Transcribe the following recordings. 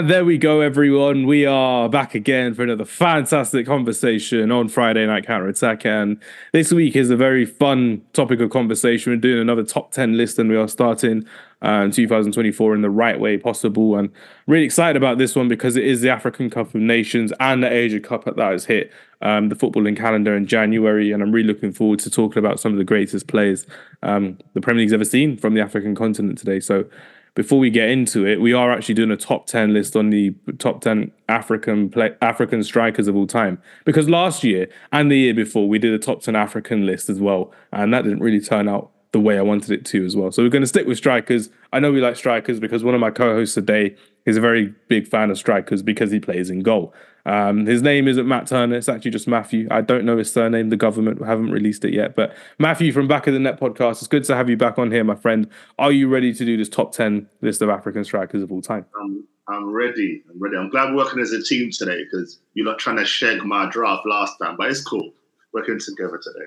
And there we go, everyone. We are back again for another fantastic conversation on Friday Night Counter Attack. And this week is a very fun topic of conversation. We're doing another top 10 list, and we are starting uh, 2024 in the right way possible. And really excited about this one because it is the African Cup of Nations and the Asia Cup that has hit um, the footballing calendar in January. And I'm really looking forward to talking about some of the greatest players um, the Premier League's ever seen from the African continent today. So before we get into it, we are actually doing a top 10 list on the top 10 African play, African strikers of all time. Because last year and the year before, we did a top 10 African list as well. And that didn't really turn out the way I wanted it to as well. So we're going to stick with strikers. I know we like strikers because one of my co hosts today is a very big fan of strikers because he plays in goal. Um, his name isn't Matt Turner. It's actually just Matthew. I don't know his surname. The government haven't released it yet. But Matthew from Back of the Net podcast, it's good to have you back on here, my friend. Are you ready to do this top 10 list of African strikers of all time? Um, I'm ready. I'm ready. I'm glad we're working as a team today because you're not trying to shag my draft last time, but it's cool. Working together today.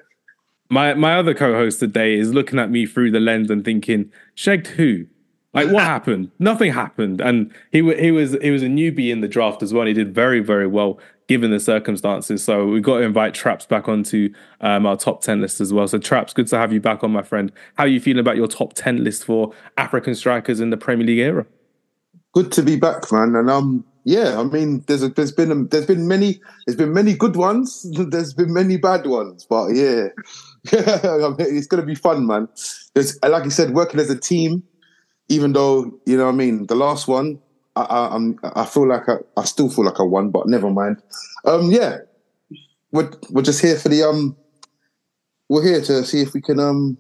My my other co-host today is looking at me through the lens and thinking, shagged who? Like what happened? Nothing happened, and he he was he was a newbie in the draft as well. he did very very well given the circumstances. So we got to invite Traps back onto um, our top ten list as well. So Traps, good to have you back on, my friend. How are you feeling about your top ten list for African strikers in the Premier League era? Good to be back, man. And um, yeah, I mean, there's a, there's been a, there's been many there's been many good ones. There's been many bad ones, but yeah, it's gonna be fun, man. There's like you said, working as a team even though you know, what I mean, the last one, I, I, am I feel like I, I still feel like I won, but never mind. Um, yeah, we're we're just here for the um, we're here to see if we can um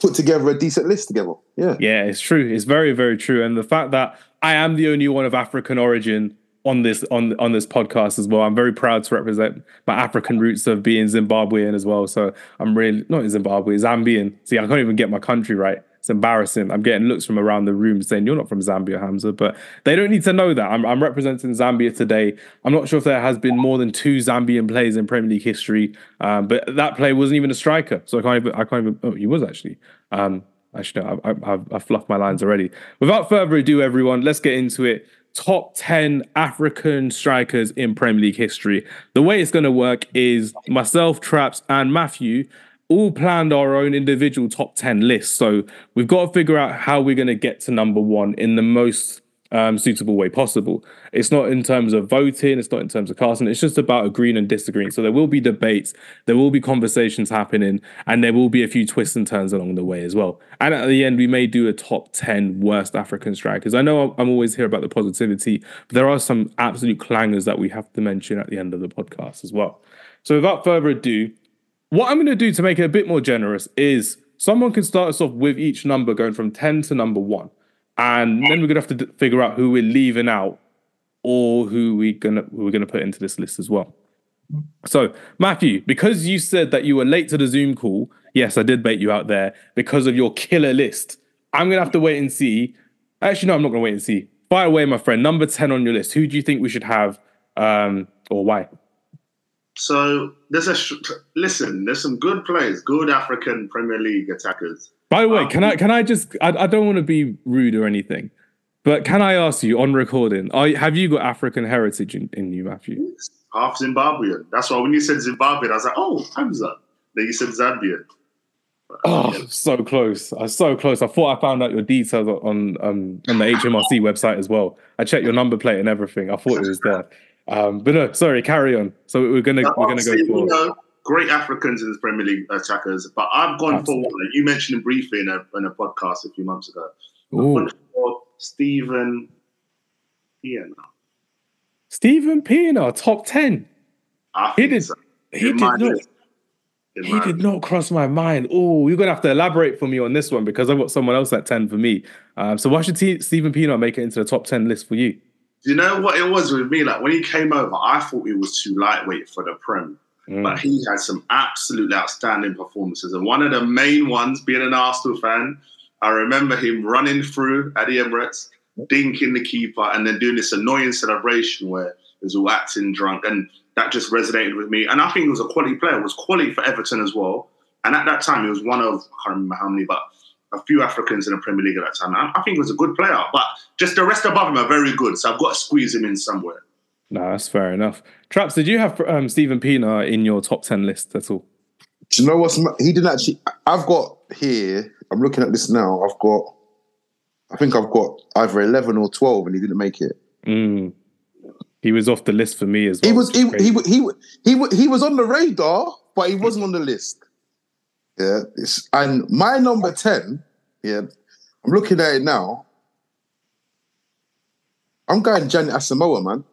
put together a decent list together. Yeah, yeah, it's true. It's very very true, and the fact that I am the only one of African origin on this on on this podcast as well. I'm very proud to represent my African roots of being Zimbabwean as well. So I'm really not in Zimbabwe, Zambian. See, I can't even get my country right. It's embarrassing. I'm getting looks from around the room saying you're not from Zambia, Hamza, but they don't need to know that. I'm, I'm representing Zambia today. I'm not sure if there has been more than two Zambian players in Premier League history, um, but that player wasn't even a striker, so I can't even. I can't even. Oh, he was actually. Um, actually, no, I, I, I've fluffed my lines already. Without further ado, everyone, let's get into it top 10 African strikers in Premier League history. The way it's going to work is myself, Traps, and Matthew all planned our own individual top 10 lists. So we've got to figure out how we're going to get to number one in the most um, suitable way possible. It's not in terms of voting, it's not in terms of casting, it's just about agreeing and disagreeing. So there will be debates, there will be conversations happening, and there will be a few twists and turns along the way as well. And at the end, we may do a top 10 worst African strikers. I know I'm always here about the positivity, but there are some absolute clangers that we have to mention at the end of the podcast as well. So without further ado, what I'm going to do to make it a bit more generous is someone can start us off with each number going from 10 to number one. And then we're going to have to d- figure out who we're leaving out or who we gonna who we're gonna put into this list as well. So, Matthew, because you said that you were late to the Zoom call, yes, I did bait you out there because of your killer list. I'm gonna have to wait and see. Actually, no, I'm not gonna wait and see. By the way, my friend. Number 10 on your list. Who do you think we should have um, or why? So there's a listen. There's some good players, good African Premier League attackers. By the way, um, can I can I just I, I don't want to be rude or anything, but can I ask you on recording? Are, have you got African heritage in, in you, Matthew? Half Zimbabwean. That's why when you said Zimbabwean, I was like, oh, Hamza. Then you said Zambian. Oh, so close! I was so close. I thought I found out your details on um, on the HMRC website as well. I checked your number plate and everything. I thought it was there. Um, but no, sorry, carry on. So we're gonna we're gonna go for you know, great Africans in the Premier League attackers, but I've gone Absolutely. for one. you mentioned him briefly in a in a podcast a few months ago. for Steven Pienaar. Steven Pienaar, top ten. he did. So. He did not. He did not cross my mind. Oh, you're gonna have to elaborate for me on this one because I've got someone else at ten for me. Um, so why should T- Steven Pienaar make it into the top ten list for you? You know what it was with me? Like when he came over, I thought he was too lightweight for the Prem. Mm. But he had some absolutely outstanding performances. And one of the main ones, being an Arsenal fan, I remember him running through at the Emirates, dinking the keeper, and then doing this annoying celebration where he was all acting drunk. And that just resonated with me. And I think he was a quality player. Was quality for Everton as well. And at that time, he was one of, I can't remember how many, but a few Africans in the Premier League at that time. I, I think he was a good player, but just the rest above him are very good. So I've got to squeeze him in somewhere. No, that's fair enough. Traps, did you have um, Steven Pienaar in your top 10 list at all? Do you know what's he didn't actually? I've got here. I'm looking at this now. I've got. I think I've got either eleven or twelve, and he didn't make it. Mm. He was off the list for me as well. He was he, he, he he he he was on the radar, but he wasn't on the list. Yeah, it's, and my number ten. Yeah, I'm looking at it now. I'm going Gyanni Asamoah, man.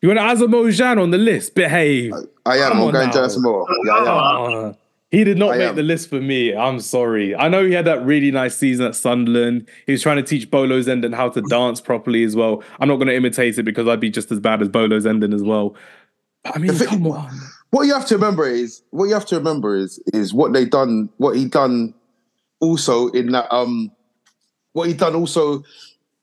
You want to Asamoah Gyan on the list? Behave. I, I am. Come I'm going Gyanni Asamoah. Yeah, I am. Uh, he did not I make am. the list for me. I'm sorry. I know he had that really nice season at Sunderland. He was trying to teach Bolo Zenden how to dance properly as well. I'm not going to imitate it because I'd be just as bad as Bolo Zenden as well. I mean, come on. What you have to remember is what you have to remember is is what they done. What he done also in that um, what he done also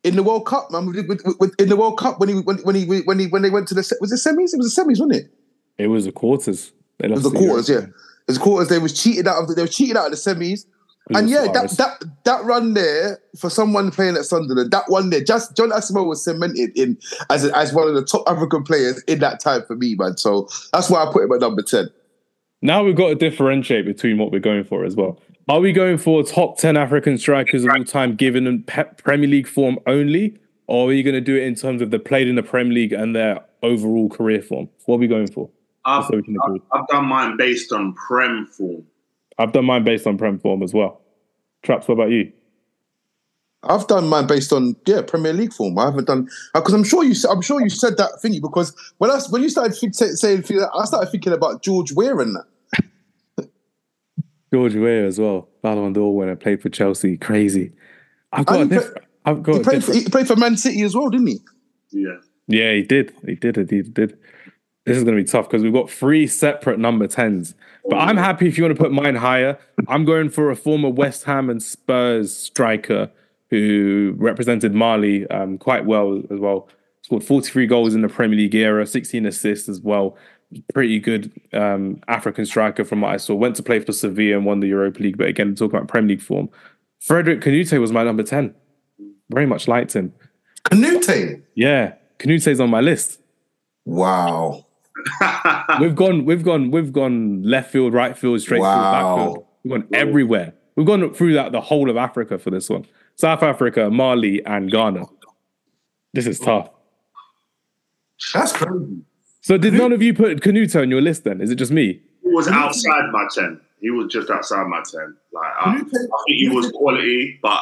in the World Cup, man. With, with, with, in the World Cup when he when, when he when he when they went to the was it semis? It was the semis, wasn't it? It was the quarters. It was the quarters, yeah. It was quarters. They was cheated out of the, they were cheated out of the semis. And yeah, that, that that run there for someone playing at Sunderland, that one there, just Gyan Asamoah was cemented in as a, as one of the top African players in that time for me, man. So that's why I put him at number ten. Now we've got to differentiate between what we're going for as well. Are we going for top 10 African strikers of all time given in Premier League form only? Or are you going to do it in terms of the played in the Premier League and their overall career form? What are we going for? I've, so I've, I've, done mine based on Prem form. I've done mine based on Prem form as well. Traps, what about you? I've done mine based on yeah Premier League form. I haven't done because uh, I'm sure you I'm sure you said that thingy because when I when you started saying that, I started thinking about George Weah and that. George Weah as well. Ballon d'Or winner, played for Chelsea. Crazy. I've got. Diff- I've got. He played, for, he played for Man City as well, didn't he? Yeah. Yeah, he did. He did. He did. This is going to be tough because we've got three separate number tens. But I'm happy if you want to put mine higher. I'm going for a former West Ham and Spurs striker who represented Mali um, quite well as well. Scored 43 goals in the Premier League era, 16 assists as well pretty good um, African striker from what I saw. Went to play for Sevilla and won the Europa League. But again, talking about Premier League form, Frédéric Kanouté was my number 10. Very much liked him. Kanouté? Yeah. Kanouté's on my list. Wow. we've gone, we've gone, we've gone left field, right field, straight wow. field, back field. We've gone everywhere. We've gone through that the whole of Africa for this one. South Africa, Mali, and Ghana. This is tough. That's crazy. So did none of you put Kanouté on your list then? Is it just me? He was outside my 10. He was just outside my 10. Like I, I think he was quality, but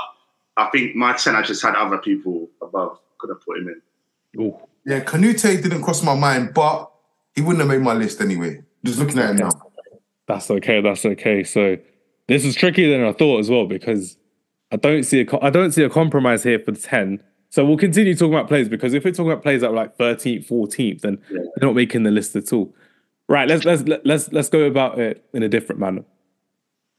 I think my 10 I just had other people above. Could have put him in. Ooh. Yeah, Kanouté didn't cross my mind, but he wouldn't have made my list anyway. Just looking at him now. That's okay. That's okay. So this is trickier than I thought as well because I don't see a I don't see a compromise here for the ten. So we'll continue talking about players because if we're talking about players that were like 13th, 14th, then yeah. they're not making the list at all. Right, let's let's let's let's go about it in a different manner.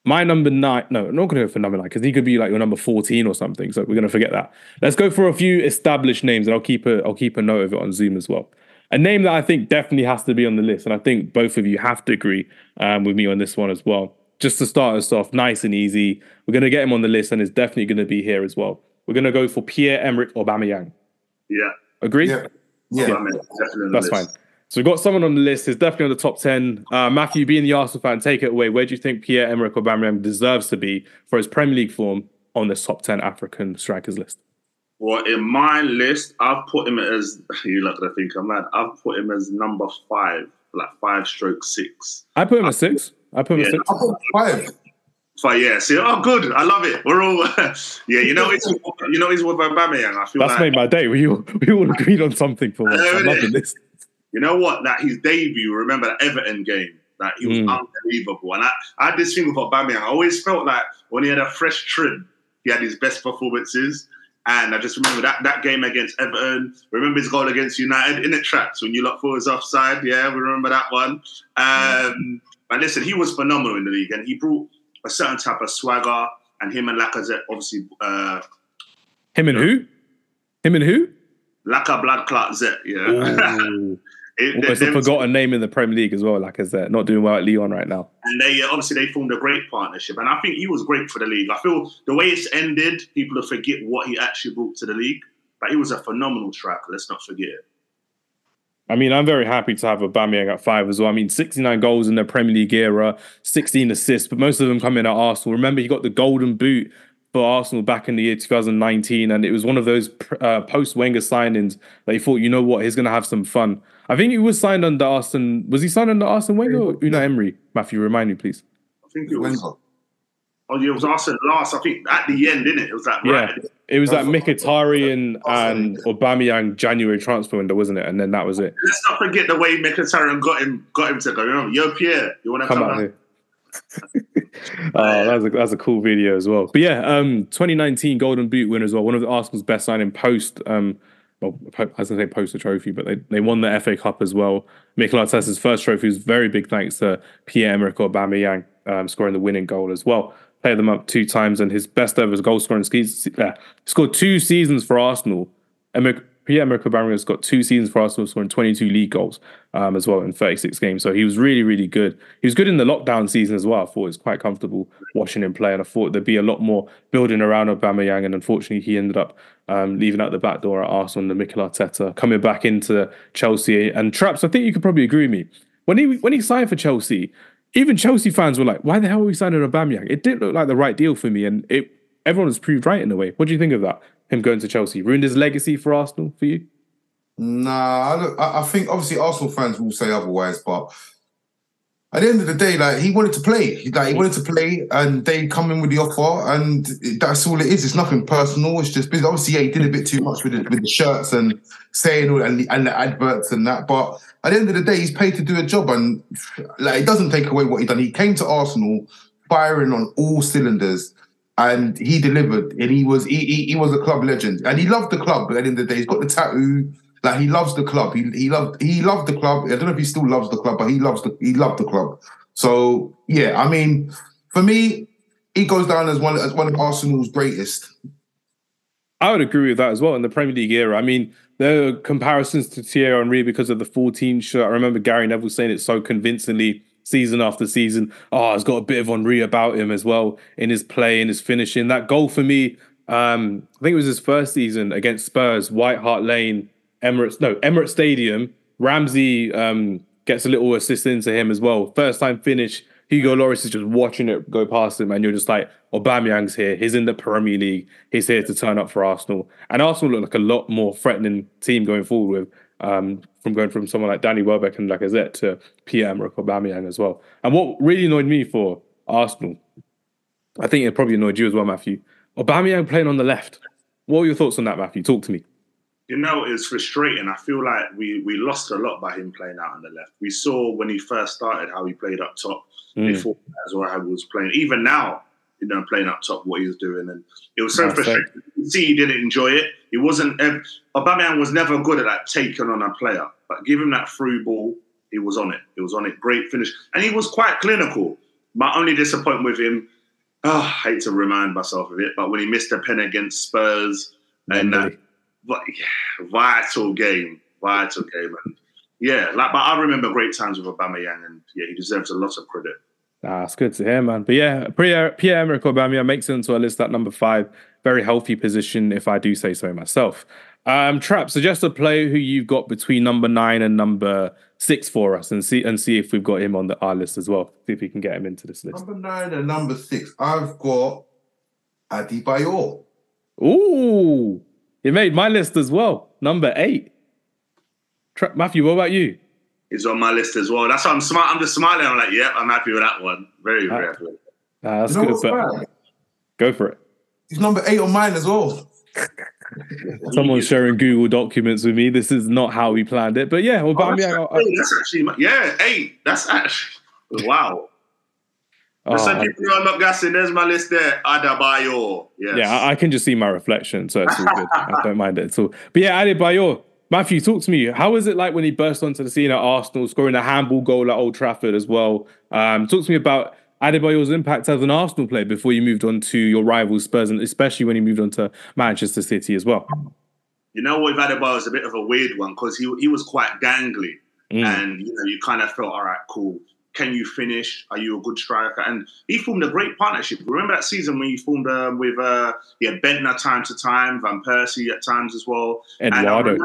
My number nine, no, I'm not going to go for number nine because he could be like your number 14 or something. So we're going to forget that. Let's go for a few established names, and I'll keep a I'll keep a note of it on Zoom as well. A name that I think definitely has to be on the list, and I think both of you have to agree um, with me on this one as well. Just to start us off, nice and easy. We're going to get him on the list, and it's definitely going to be here as well. We're going to go for Pierre Emerick Aubameyang. Yeah. Agree? Yeah. Yeah. yeah. That's fine. So we've got someone on the list who's definitely on the top 10. Uh, Matthew, being the Arsenal fan, take it away. Where do you think Pierre Emerick Aubameyang deserves to be for his Premier League form on this top 10 African strikers list? Well, in my list, I've put him as, you're not going to think I'm mad, I've put him as number five, like five stroke six. I put him as six. I put him yeah, as six. I put five. So yeah, see, oh, good, I love it. We're all, yeah, you know, it's you know, it's with Aubameyang. I feel that's like, made my day. We all we all agreed on something for once. I'm loving this. You know what? That his debut. Remember that Everton game? That he was mm. unbelievable. And I, I had this thing with Aubameyang. I always felt like when he had a fresh trim, he had his best performances. And I just remember that, that game against Everton. Remember his goal against United in it traps when you look for his offside. Yeah, we remember that one. Um, But listen, he was phenomenal in the league, and he brought a certain type of swagger, and him and Lacazette obviously. Uh, him and who? Him and who? Laka Blood Clot Zet, yeah. It, Almost a forgotten name in the Premier League as well. Like I said, not doing well at Lyon right now. And they obviously they formed a great partnership, and I think he was great for the league. I feel the way it's ended, people will forget what he actually brought to the league. But he was a phenomenal striker. Let's not forget it. I mean, I'm very happy to have Aubameyang at five as well. I mean, 69 goals in the Premier League era, 16 assists, but most of them come in at Arsenal. Remember, he got the Golden Boot for Arsenal back in the year 2019, and it was one of those uh, post Wenger signings that he thought, you know what, he's going to have some fun. I think he was signed under Arsene. Was he signed under Arsene Wenger or Unai Emery? Matthew, remind me, please. I think it was. Wenger. Oh, yeah, it was Arsene last. I think at the end, didn't it? It was that. Yeah, right. it was that Mkhitaryan and Aubameyang January transfer window, wasn't it? And then that was it. Let's not forget the way Mkhitaryan got him, got him to go. You know, yo, Pierre, you want to come, come out here? oh, that's a that's a cool video as well. But yeah, um, 2019 Golden Boot winner as well. One of the Arsenal's best signing post. Um, well, I was going to say post the trophy, but they, they won the FA Cup as well. Mikel Arteta's first trophy was very big thanks to Pierre-Emerick Aubameyang um, scoring the winning goal as well played them up two times, and his best ever goal scoring skis. Uh, scored two seasons for Arsenal. Pierre-Emerick Aubameyang has got two seasons for Arsenal, scoring 22 league goals um, as well in 36 games. So he was really, really good. He was good in the lockdown season as well. I thought it was quite comfortable watching him play, and I thought there'd be a lot more building around Aubameyang, and unfortunately he ended up um, leaving out the back door at Arsenal and the Mikel Arteta coming back into Chelsea. And Traps, I think you could probably agree with me. When he when he signed for Chelsea, even Chelsea fans were like, "Why the hell are we signing Aubameyang?" It didn't look like the right deal for me, and it everyone was proved right in a way. What do you think of that? Him going to Chelsea ruined his legacy for Arsenal for you? Nah, I, I think obviously Arsenal fans will say otherwise, but at the end of the day, like he wanted to play, like he wanted to play, and they come in with the offer, and that's all it is. It's nothing personal. It's just business. obviously, yeah, he did a bit too much with the, with the shirts and saying all and the, and the adverts and that. But at the end of the day, he's paid to do a job, and like it doesn't take away what he done. He came to Arsenal firing on all cylinders, and he delivered. And he was he, he, he was a club legend, and he loved the club. But at the end of the day, he's got the tattoo like he loves the club. He he loved he loved the club. I don't know if he still loves the club, but he loves the he loved the club. So yeah, I mean, for me, he goes down as one as one of Arsenal's greatest. I would agree with that as well in the Premier League era. I mean, there are comparisons to Thierry Henry because of the 14 shirt. I remember Gary Neville saying it so convincingly season after season. Oh, he's got a bit of Henry about him as well in his play, in his finishing. That goal for me, um, I think it was his first season against Spurs, White Hart Lane. Emirates, no, Emirates Stadium. Ramsey um, gets a little assist into him as well. First time finish. Hugo Lloris is just watching it go past him, and you're just like, Aubameyang's here. He's in the Premier League. He's here to turn up for Arsenal. And Arsenal look like a lot more threatening team going forward with um, from going from someone like Danny Welbeck and Lacazette to Pierre-Emerick Aubameyang as well. And what really annoyed me for Arsenal, I think it probably annoyed you as well, Matthew. Aubameyang playing on the left. What are your thoughts on that, Matthew? Talk to me you know, it's frustrating. I feel like we we lost a lot by him playing out on the left. We saw when he first started how he played up top mm. before as well how he was playing. Even now, you know, playing up top, what he was doing, and it was so That's frustrating. You see, he didn't enjoy it. He wasn't. Aubameyang was never good at that taking on a player, but give him that through ball, he was on it. He was on it. Great finish, and he was quite clinical. My only disappointment with him, oh, I hate to remind myself of it, but when he missed a pen against Spurs and. Uh, but yeah, vital game, vital game, and yeah, like but I remember great times with Aubameyang, and yeah, he deserves a lot of credit. Ah, it's good to hear, man. But yeah, Pierre Pierre Emerick Aubameyang makes it into a list at number five. Very healthy position, if I do say so myself. Um, Trap, suggest a player who you've got between number nine and number six for us, and see and see if we've got him on the our list as well. See if we can get him into this list. Number nine and number six, I've got Adebayor. Ooh, he made my list as well. Number eight. Tra- Matthew, what about you? He's on my list as well. That's why I'm smart. I'm just smiling. I'm like, yeah, I'm happy with that one. Very, very happy. Uh, that's you know good. But go for it. He's number eight on mine as well. Someone's sharing Google documents with me. This is not how we planned it, but yeah, well, oh, that's, I, I, that's actually yeah, eight. That's actually wow. For some people I'm not guessing, there's my list there. Adebayor. Yes. Yeah, I, I, can just see my reflection, so it's all good. I don't mind it at all. But yeah, Adebayor. Matthew, talk to me. How was it like when he burst onto the scene at Arsenal, scoring a handball goal at Old Trafford as well? Um, talk to me about Adebayor's impact as an Arsenal player before you moved on to your rival Spurs, and especially when you moved on to Manchester City as well. You know what, Adebayor is a bit of a weird one because he he was quite gangly. mm. and you know you kind of felt all right, cool. Can you finish? Are you a good striker? And he formed a great partnership. Remember that season when he formed uh, with uh, yeah Bendtner time to time, Van Persie at times as well. Eduardo.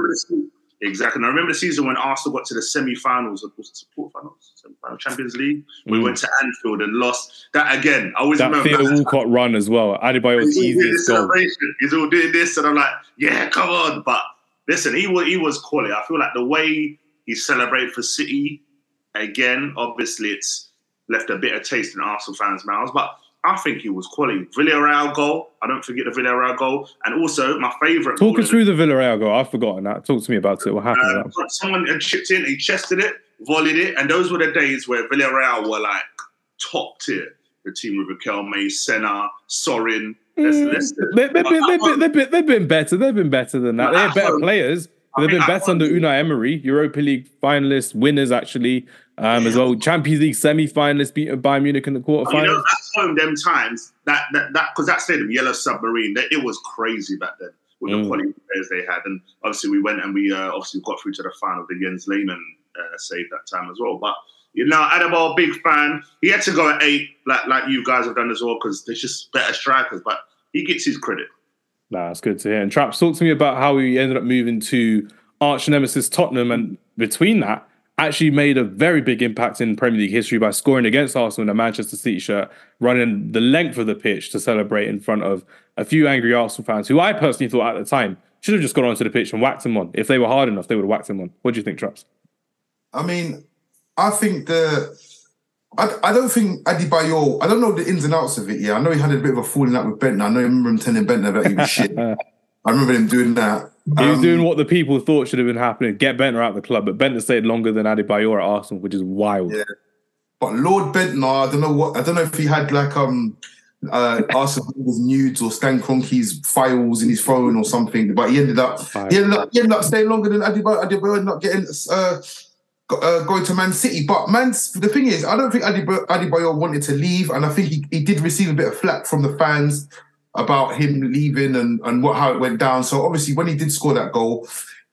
Exactly. And I remember the season when Arsenal got to the semi-finals, of course, quarterfinals, semi-final Champions League. We mm. went to Anfield and lost. That again, I always remember that remember Theo Walcott run as well. added Adebayor's easiest goal. He's all doing this, and I'm like, yeah, come on. But listen, he was he was quality. I feel like the way he celebrated for City, again, obviously, it's left a bitter taste in Arsenal fans' mouths. But I think he was quality. Villarreal goal. I don't forget the Villarreal goal. And also my favourite. Talk us through the Villarreal goal. I've forgotten that. Talk to me about it. What happened? Uh, someone had chipped in, he chested it, volleyed it, and those were the days where Villarreal were like top tier. The team with Riquelme, Senna, Sorin. Mm, they've, been, they've, been, been better. They've been better than that. They're better players. They've been better under Unai Emery, Europa League finalists, winners actually um, as well. Champions League semi-finalists beaten Bayern Munich in the quarterfinals. You know, at home, them times that that that because that stadium, Yellow Submarine, that, it was crazy back then with mm. the quality players they had, and obviously we went and we uh, obviously got through to the final. The Jens Lehmann uh, saved that time as well, but. You know, Adebayor, big fan. He had to go at eight, like like you guys have done as well, because there's just better strikers. But he gets his credit. Nah, that's good to hear. And Traps, talk to me about how he ended up moving to arch nemesis Tottenham, and between that, actually made a very big impact in Premier League history by scoring against Arsenal in a Manchester City shirt, running the length of the pitch to celebrate in front of a few angry Arsenal fans who I personally thought at the time should have just gone onto the pitch and whacked him on. If they were hard enough, they would have whacked him on. What do you think, Traps? I mean, I think the. I, I don't think Adebayor, I don't know the ins and outs of it. Yeah, I know he had a bit of a falling out with Bendtner. I know I remember him telling Bendtner that he was shit. I remember him doing that. He was um, doing what the people thought should have been happening: get Bendtner out of the club. But Bendtner stayed longer than Adebayor at Arsenal, which is wild. Yeah. But Lord Bendtner, I don't know what I don't know if he had like um uh Arsenal nudes or Stan Kroenke's files in his phone or something. But he ended up he ended up, he ended up staying longer than Adebayor. Adebayor ended up getting uh, uh, going to Man City. But man, the thing is, I don't think Adebayor wanted to leave, and I think he, he did receive a bit of flack from the fans about him leaving and, and what how it went down. So obviously when he did score that goal,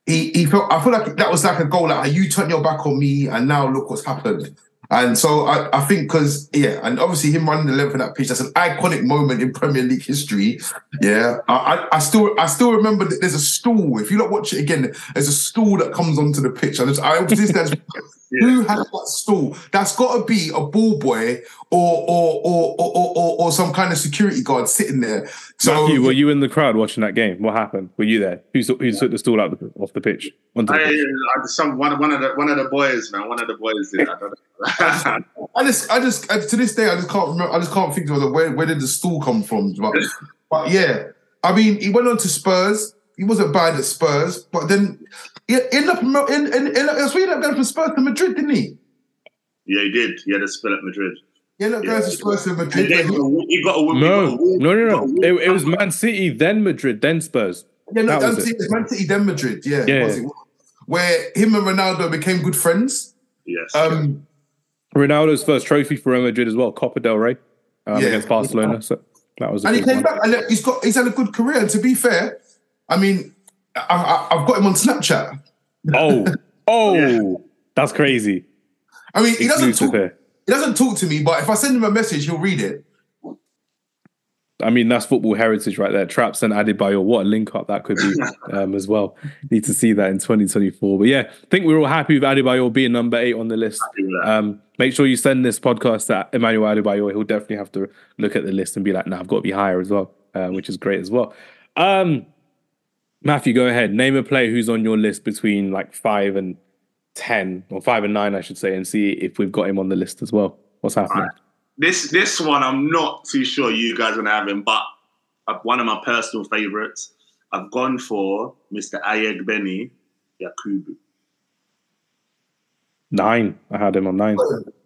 he, he felt I feel like that was like a goal like you turned your back on me and now look what's happened. And so I, I think because yeah, and obviously him running the length of that pitch, that's an iconic moment in Premier League history. Yeah, I, I, still I still remember that there's a stool. If you don't watch it again, there's a stool that comes onto the pitch. And I this Yeah. Who has that stall? That's got to be a ball boy or or, or or or or some kind of security guard sitting there. So, Matthew, were you in the crowd watching that game? What happened? Were you there? Who who took the stall out the, off the pitch? Onto the I, pitch? I, some one, one of the one of the boys, man. One of the boys did. I, I just I just to this day I just can't remember. I just can't think of where where did the stool come from. But, but yeah, I mean, he went on to Spurs. He wasn't bad at Spurs, but then he ended up in, in, in, in Sweden up going from Spurs to Madrid, didn't he? Yeah, he did. He had a spell at Madrid. Yeah, no, guys, yeah. Spurs to Madrid. He, he got a win. No, no, no, no. It, it, was Man City, then Madrid, then Spurs. Yeah, no, Man City, Man City, then Madrid. Yeah, yeah, yeah. where him and Ronaldo became good friends. Yes. Um, Ronaldo's first trophy for Real Madrid as well, Copa del Rey um, yeah. against Barcelona. So that was. and he came one. back, and he's got he's had a good career. And to be fair, I mean, I, have got him on Snapchat. Oh, oh, yeah. that's crazy. I mean, he doesn't talk. He doesn't talk to me, but if I send him a message, he'll read it. I mean, that's football heritage right there. Traps and Adebayor, what a link up that could be um, as well. Need to see that in 2024. But yeah, I think we're all happy with Adebayor being number eight on the list. Um, make sure you send this podcast to Emmanuel Adebayor. He'll definitely have to look at the list and be like, nah, I've got to be higher as well, uh, which is great as well. Um, Matthew, go ahead. Name a player who's on your list between like five and ten, or five and nine, I should say, and see if we've got him on the list as well. What's happening? Right. This this one, I'm not too sure you guys are gonna have him, but one of my personal favorites. I've gone for Mr. Ayeg Ayegbeni Yakubu. Nine. I had him on nine.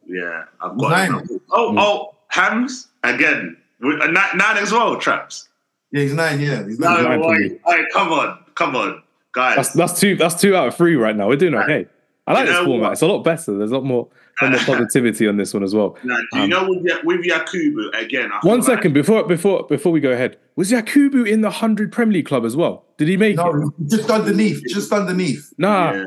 Yeah, I've got nine. Him. Oh, mm. oh, Hamz again. Nine, nine as well. Traps. Yeah, he's nine. Yeah, he's nine. No, wait, wait, come on, come on, guys. That's, that's, two. That's two out of three right now. We're doing okay. I like you this format. What? It's a lot better. There's a lot more, more positivity on this one as well. Now, do you um, know with, with Yakubu again? one second like... before before before we go ahead, was Yakubu in the hundred Premier League club as well? Did he make no, it? just underneath, just underneath. Nah. Yeah.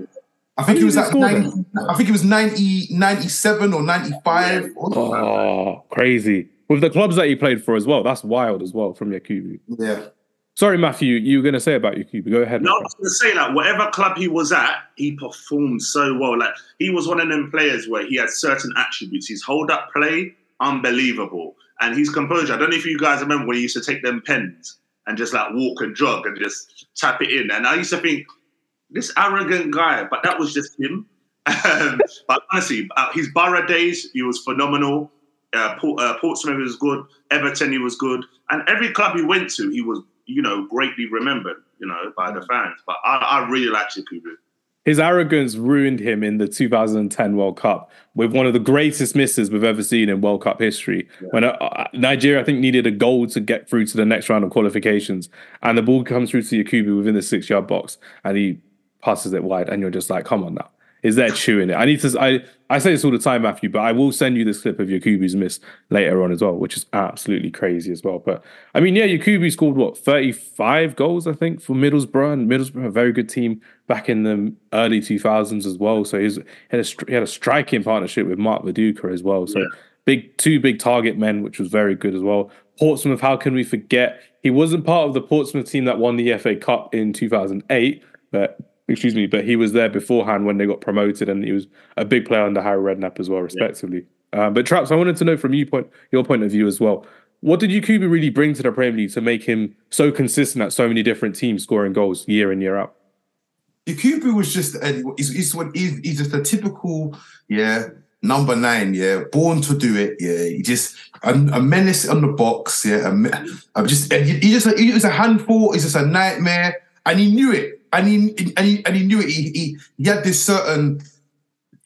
I think it was like 90, I think it was 90, 97 or 95. Oh, crazy. With the clubs that he played for as well. That's wild as well from Yakubu. Yeah. Sorry, Matthew, you were going to say about Yakubu. Go ahead. No, I was going to say that whatever club he was at, he performed so well. Like he was one of them players where he had certain attributes. His hold up play, unbelievable, and his composure. I don't know if you guys remember when he used to take them pens and just like walk and jog and just tap it in. And I used to think this arrogant guy, but that was just him. Um, but honestly, uh, his Borough days, he was phenomenal. Uh, Port, uh, Portsmouth was good. Everton, he was good. And every club he went to, he was, you know, greatly remembered, you know, by the fans. But I, I really like Yakubu. His arrogance ruined him in the 2010 World Cup with one of the greatest misses we've ever seen in World Cup history. Yeah. When uh, Nigeria, I think, needed a goal to get through to the next round of qualifications, and the ball comes through to Yakubu within the six-yard box, and he passes it wide, and you're just like, come on now. Is there chewing it? I need to. I, I say this all the time, Matthew, but I will send you this clip of Yakubu's miss later on as well, which is absolutely crazy as well. But I mean, yeah, Yakubu scored what 35 goals, I think, for Middlesbrough, and Middlesbrough, a very good team back in the early 2000s as well. So he's, he had a he had a striking partnership with Mark Viduka as well. So yeah. big two big target men, which was very good as well. Portsmouth, how can we forget? He wasn't part of the Portsmouth team that won the FA Cup in 2008, but excuse me, but he was there beforehand when they got promoted, and he was a big player under Harry Redknapp as well, respectively. Yeah. Um, but Traps, I wanted to know from you point your point of view as well. What did Yakubu really bring to the Premier League to make him so consistent at so many different teams scoring goals year in year out? Yakubu was just a, he's, he's, he's just a typical yeah number nine yeah born to do it yeah he just a, a menace on the box yeah I'm just he, he just he was a handful he's just a nightmare and he knew it and he and he, and he knew it. He, he, he had this certain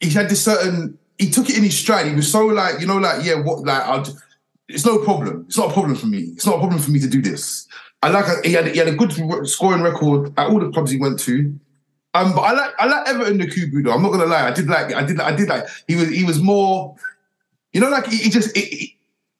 he had this certain he took it in his stride. He was so like you know like yeah what like I'll, it's no problem. It's not a problem for me. It's not a problem for me to do this. I like he had he had a good scoring record at all the clubs he went to. Um, but I like I like Everton Yakubu though. I'm not gonna lie. I did like I did I did like he was he was more, you know, like he, he just.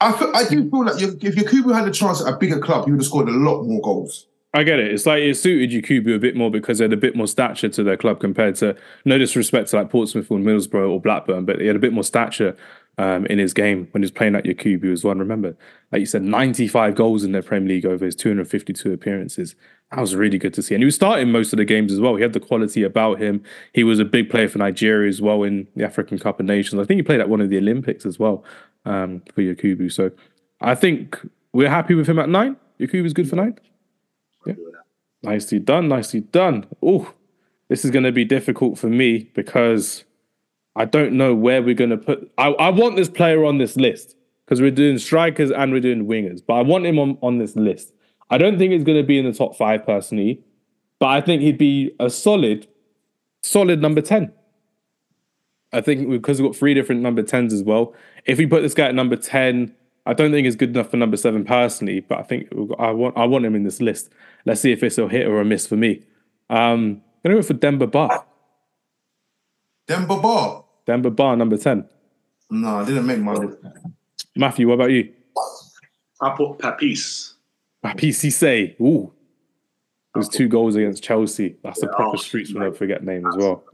I feel, I do feel like if Yakubu had a chance at a bigger club, he would have scored a lot more goals. I get it. It's like it suited Yakubu a bit more because they had a bit more stature to their club compared to no disrespect to like Portsmouth or Middlesbrough or Blackburn, but he had a bit more stature um, in his game when he was playing at Yakubu as well. And remember, like you said, 95 goals in the Premier League over his 252 appearances. That was really good to see. And he was starting most of the games as well. He had the quality about him. He was a big player for Nigeria as well in the African Cup of Nations. I think he played at one of the Olympics as well um, for Yakubu. So I think we're happy with him at nine. Yakubu's good for nine. Nicely done, nicely done. Oh, this is going to be difficult for me because I don't know where we're going to put. I, I want this player on this list because we're doing strikers and we're doing wingers, but I want him on, on this list. I don't think he's going to be in the top five personally, but I think he'd be a solid, solid number 10. I think because we've got three different number 10s as well. If we put this guy at number 10, I don't think it's good enough for number seven personally, but I think I want I want him in this list. Let's see if it's a hit or a miss for me. Um, I'm gonna go for Demba Ba. Demba Ba. Demba Ba, number ten. No, I didn't make my list. Matthew, what about you? I put Papiss. Papiss Cisse. Ooh. There's two goals against Chelsea. That's yeah, a proper oh, streets will never forget name as well.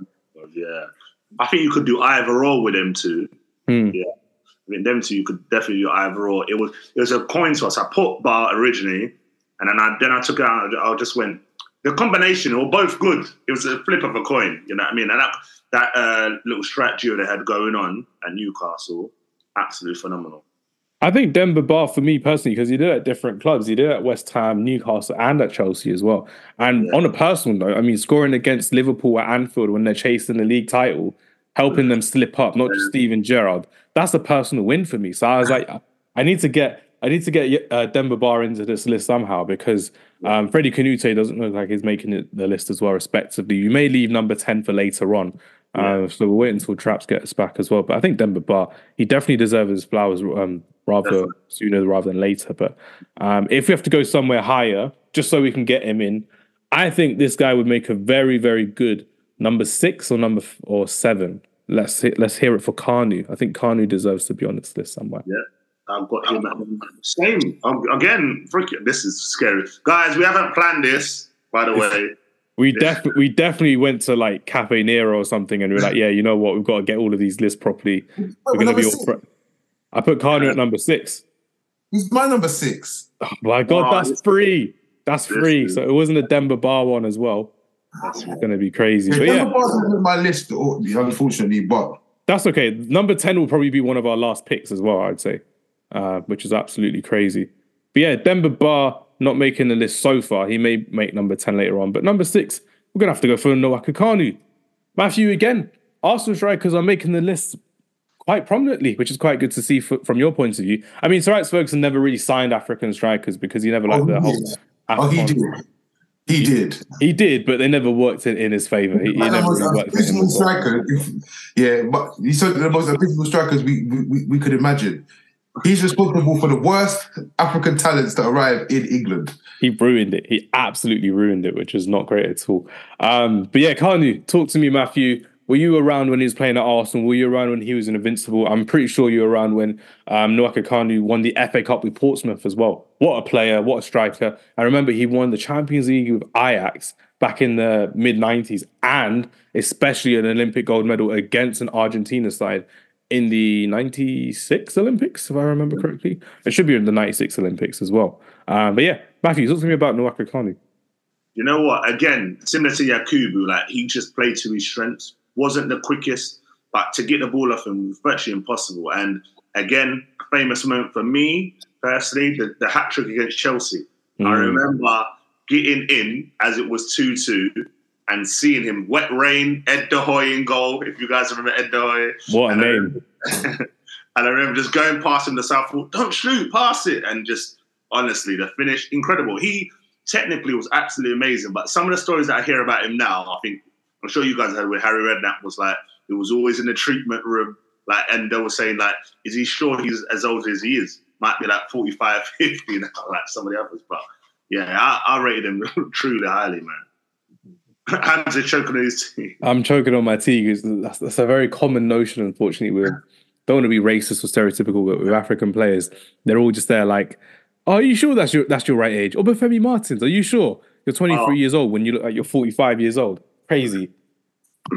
Yeah. I think you could do either or with them too. Hmm. Yeah. I mean, them two you could definitely do either or. It was it was a coin toss. I put Ba originally, and then I then I took it out. I just went the combination. Were both good. It was a flip of a coin. You know what I mean? And that that uh, little strat duo they had going on at Newcastle, absolutely phenomenal. I think Demba Ba for me personally, because he did it at different clubs. He did it at West Ham, Newcastle, and at Chelsea as well. And yeah. on a personal note, I mean, scoring against Liverpool at Anfield when they're chasing the league title, helping them slip up, not just Steven Gerrard that's a personal win for me. So I was like, I need to get I need to get uh, Demba Ba into this list somehow because um, Freddie Kanouté doesn't look like he's making it, the list as well, respectively. You may leave number 10 for later on. Uh, so we'll wait until Traps gets us back as well. But I think Demba Ba, he definitely deserves his flowers um, rather definitely. sooner rather than later. But um, if we have to go somewhere higher, just so we can get him in, I think this guy would make a very, very good number six or number f- or seven let's let's hear it for Kanu. I think Kanu deserves to be on this list somewhere. Yeah. I've got him at same again. Freaking, this is scary, guys. We haven't planned this, by the way. We definitely we definitely went to like Cafe Nero or something, and we are like, yeah, you know what, we've got to get all of these lists properly. We're gonna be all. Fr- I put Kanu at number six. He's my number six. Oh my god, oh, that's free. That's free. So it wasn't a Demba Ba one as well. That's going to be crazy. Yeah, but yeah, Demba Ba's my list, unfortunately, but that's okay. Number ten will probably be one of our last picks as well. I'd say, uh, which is absolutely crazy. But yeah, Demba Ba not making the list so far. He may make number ten later on, but number six, we're gonna have to go for Nwankwo Kanu. Matthew again. Arsenal strikers are making the list quite prominently, which is quite good to see from your point of view. I mean, Sir Alex Ferguson never really signed African strikers because he never liked oh, the whole. Oh, he did. He did. He did, but they never worked in, in his favor. He, he never really worked in striker. yeah, but he's the most abysmal strikers we, we, we could imagine. He's responsible for the worst African talents that arrive in England. He ruined it. He absolutely ruined it, which is not great at all. Um, but yeah, Kanu, talk to me, Matthew. Were you around when he was playing at Arsenal? Were you around when he was in Invincible? I'm pretty sure you were around when um, Nwankwo Kanu won the FA Cup with Portsmouth as well. What a player, what a striker. I remember he won the Champions League with Ajax back in the mid 90s and especially an Olympic gold medal against an Argentina side in the 96 Olympics, if I remember correctly. It should be in the 96 Olympics as well. Um, but yeah, Matthew, talk to me about Nwankwo Kanu. You know what? Again, similar to Yakubu, like he just played to his strengths wasn't the quickest, but to get the ball off him was virtually impossible. And again, famous moment for me personally, the, the hat trick against Chelsea. Mm. I remember getting in as it was 2 2 and seeing him wet rain, Ed De Goey in goal. If you guys remember Ed De Goey. What a and name. I, and I remember just going past him the south, don't shoot, pass it. And just honestly, the finish, incredible. He technically was absolutely amazing. But some of the stories that I hear about him now, I think I'm sure you guys heard where Harry Redknapp was like, he was always in the treatment room, like, and they were saying like, is he sure he's as old as he is? Might be like 45, 50 now, like some of the others. But yeah, I, I rated him truly highly, man. Hands are choking on his tea. I'm choking on my tea because that's, that's, a very common notion, unfortunately. We don't want to be racist or stereotypical, but with African players, they're all just there like, oh, are you sure that's your that's your right age? Or Femi Martins, are you sure you're 23 oh. years old when you look like you're 45 years old? crazy.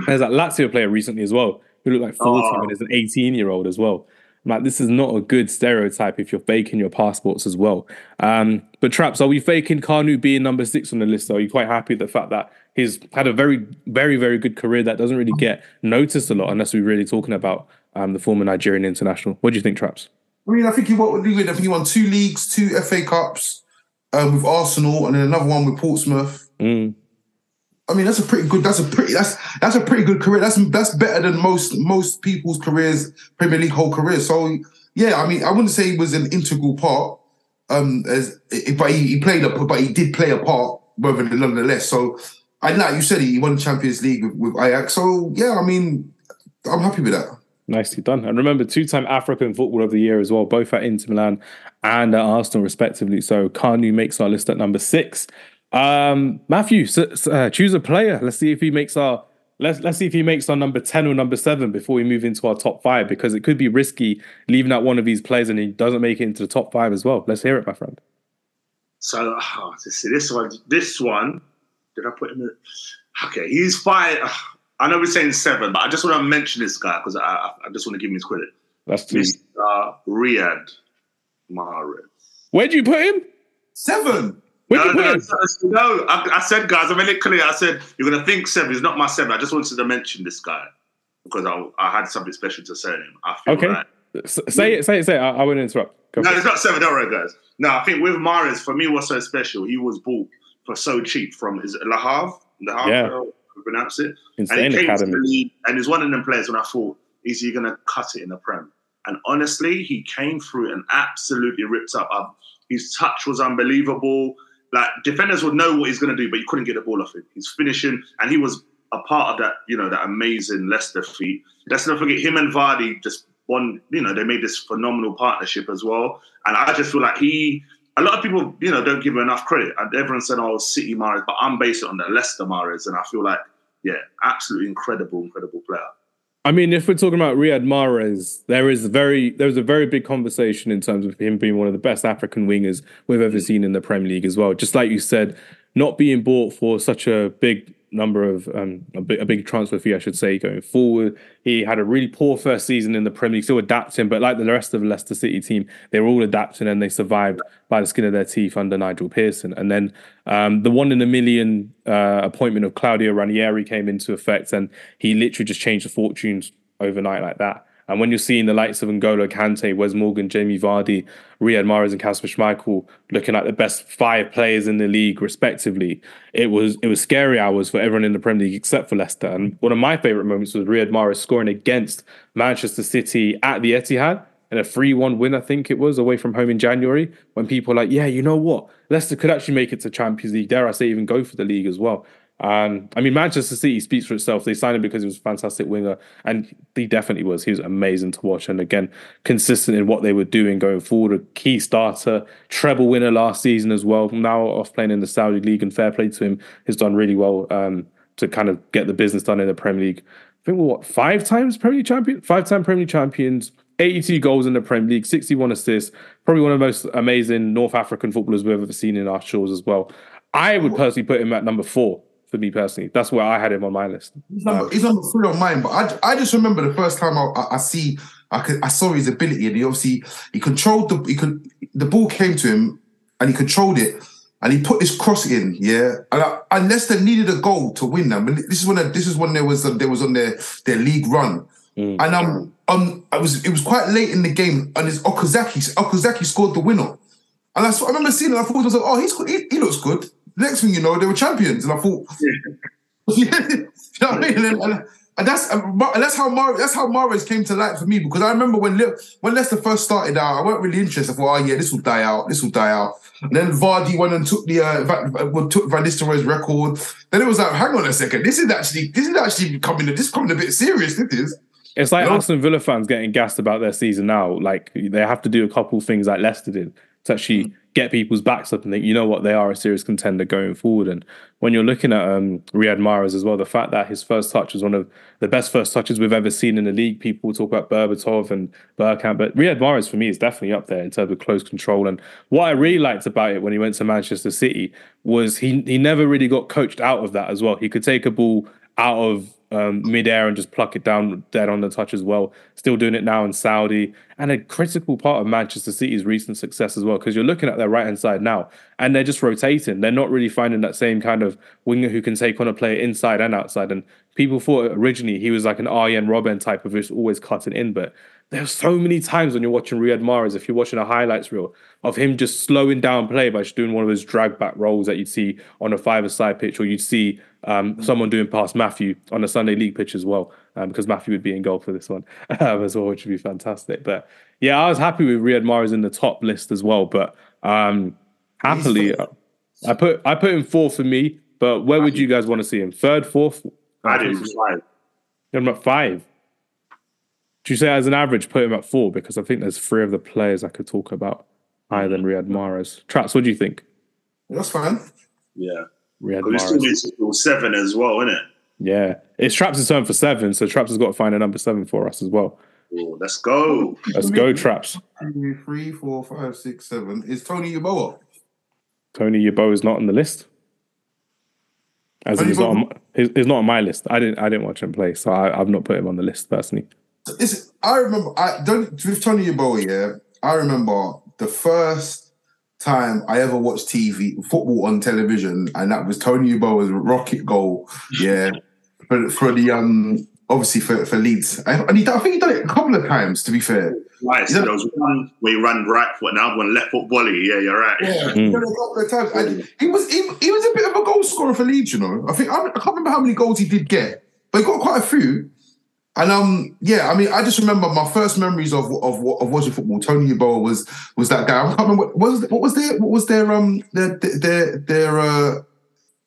There's that Lazio player recently as well who looked like 40 oh. when he's an 18 year old as well. Like, this is not a good stereotype if you're faking your passports as well. Um, but Traps, are we faking Kanu being number six on the list? Are you quite happy with the fact that he's had a very, very, very good career that doesn't really get noticed a lot unless we're really talking about um, the former Nigerian international? What do you think, Traps? I mean, I think he won, I think he won two leagues, two FA Cups um, with Arsenal, and then another one with Portsmouth. Mm. I mean, that's a pretty good. That's a pretty. That's that's a pretty good career. That's that's better than most most people's careers, Premier League whole career. So yeah, I mean, I wouldn't say he was an integral part. Um, as but he, he played a but he did play a part, whether nonetheless. So I like you said, he won Champions League with, with Ajax. So yeah, I mean, I'm happy with that. Nicely done. And remember, two-time African Footballer of the Year as well, both at Inter Milan and at Arsenal, respectively. So Kanu makes our list at number six. Um, Matthew, so, so, uh, choose a player. Let's see if he makes our let's let's see if he makes our number ten or number seven before we move into our top five because it could be risky leaving out one of these players and he doesn't make it into the top five as well. Let's hear it, my friend. So oh, see this one. This one did I put him? In? Okay, he's five. I know we're saying seven, but I just want to mention this guy because I, I, just want to give him his credit. That's two. Mr. Riyad Mahrez. Where'd you put him? Seven. No, no, no, no, I, I, said, guys, I made it clear. I said, you're going to think seven. is not my seven. I just wanted to mention this guy because I, I had something special to say to him. I feel okay. Like, say it, say it, say it. I, I won't interrupt. Go no, it's not seven. Don't worry, guys. No, I think with Mahrez, for me, what's so special, he was bought for so cheap from his Le Havre, Le Havre, yeah. pronounce it. Insane and he came academy. to the league, and he's one of them players when I thought, is he going to cut it in the Prem? And honestly, he came through and absolutely ripped up. Uh, his touch was unbelievable like defenders would know what he's going to do, but you couldn't get the ball off him. He's finishing, and he was a part of that, you know, that amazing Leicester feat. Let's not forget him and Vardy just won. You know, they made this phenomenal partnership as well. And I just feel like he. A lot of people, you know, don't give him enough credit. And everyone said, "Oh, City Mahrez," but I'm based on the Leicester Mahrez, and I feel like, yeah, absolutely incredible, incredible player. I mean, if we're talking about Riyad Mahrez, there is very there was a very big conversation in terms of him being one of the best African wingers we've ever seen in the Premier League as well. Just like you said, not being bought for such a big number of um, a, big, a big transfer fee, I should say, going forward. He had a really poor first season in the Premier League, still adapting, but like the rest of the Leicester City team, they were all adapting and they survived by the skin of their teeth under Nigel Pearson. And then um, the one in a million uh, appointment of Claudio Ranieri came into effect, and he literally just changed the fortunes overnight like that. And when you're seeing the likes of N'Golo Kante, Wes Morgan, Jamie Vardy, Riyad Mahrez, and Kasper Schmeichel looking like the best five players in the league, respectively, it was it was scary hours for everyone in the Premier League except for Leicester. And one of my favourite moments was Riyad Mahrez scoring against Manchester City at the Etihad in a 3 1 win, I think it was, away from home in January, when people were like, yeah, you know what? Leicester could actually make it to Champions League. Dare I say, even go for the league as well. Um, I mean, Manchester City speaks for itself. They signed him because he was a fantastic winger, and he definitely was. He was amazing to watch, and again, consistent in what they were doing going forward. A key starter, treble winner last season as well. Now off playing in the Saudi league, and fair play to him, has done really well um, to kind of get the business done in the Premier League. I think we're what five times Premier League champion, five time Premier League champions. 82 goals in the Premier League, 61 assists. Probably one of the most amazing North African footballers we've ever seen in our shores as well. I would personally put him at number four for me personally. That's where I had him on my list. He's number, um, he's number three on mine, but I, I just remember the first time I, I, see I could I saw his ability, and he obviously he controlled the he could the ball came to him, and he controlled it, and he put his cross in, yeah. And I, and Leicester needed a goal to win them. And this is when this is when there was there was on their their league run, mm. and um um I was it was quite late in the game, and it's Okazaki Okazaki scored the winner. And I, I remember seeing it. I thought I was like, oh, he's he, he looks good. Next thing you know, they were champions, and I thought, yeah. you know what I mean? And, and, and that's and that's how Mar- that's how Mahrez came to light for me because I remember when Le- when Leicester first started out, I weren't really interested. I thought, oh yeah, this will die out, this will die out. And then Vardy went and took the uh, took Van Nistelrooy's record. Then it was like, hang on a second, this is actually this is actually becoming this is becoming a bit serious. This is. It's like you know? Aston Villa fans getting gassed about their season now. Like they have to do a couple things like Leicester did to actually mm get people's backs up and think, you know what, they are a serious contender going forward. And when you're looking at um, Riyad Mahrez as well, the fact that his first touch was one of the best first touches we've ever seen in the league. People talk about Berbatov and Bergkamp, but Riyad Mahrez for me is definitely up there in terms of close control. And what I really liked about it when he went to Manchester City was he he never really got coached out of that as well. He could take a ball out of um, midair and just pluck it down dead on the touch as well. Still doing it now in Saudi. And a critical part of Manchester City's recent success as well, because you're looking at their right hand side now and they're just rotating. They're not really finding that same kind of winger who can take on a player inside and outside. And people thought originally he was like an Arjen Robben type of just always cutting in, but there's so many times when you're watching Riyad Mahrez, if you're watching a highlights reel of him just slowing down play by just doing one of those drag back rolls that you'd see on a five-a-side pitch, or you'd see um, someone doing past Matthew on a Sunday league pitch as well, um, because Matthew would be in goal for this one um, as well, which would be fantastic. But yeah, I was happy with Riyad Mahrez in the top list as well. But um, happily, I put I put him fourth for me. But where would you guys want to see him? Third, fourth? I did five. I'm at five. Do you say as an average put him at four? Because I think there's three of the players I could talk about higher than Riyad Mahrez. Traps, what do you think? That's fine. Yeah. Riyad Mahrez. seven as well, isn't it? Yeah. It's Traps' turn for seven, so Traps has got to find a number seven for us as well. Ooh, let's go. Let's go, Traps. Three, four, five, six, seven. Is Tony Yeboah? Tony Yeboah is not on the list. As he's not, on, he's, he's not on my list. I didn't. I didn't watch him play, so I, I've not put him on the list personally. It's, I remember. I don't with Tony Yeboah. Yeah, I remember the first time I ever watched TV football on television, and that was Tony Yeboah's rocket goal. Yeah, for, for the um obviously for, for Leeds, and he, I think he done it a couple of times. To be fair, right. So there was one where he ran right foot, and another one left foot volley. Yeah, you're right. Yeah, mm. a couple of times. And he was he, he was a bit of a goal scorer for Leeds. You know, I think I, I can't remember how many goals he did get, but he got quite a few. And um, yeah, I mean, I just remember my first memories of of, of watching football. Tony Yeboah was was that guy. I can't remember what, was what was their what was their um their their their uh,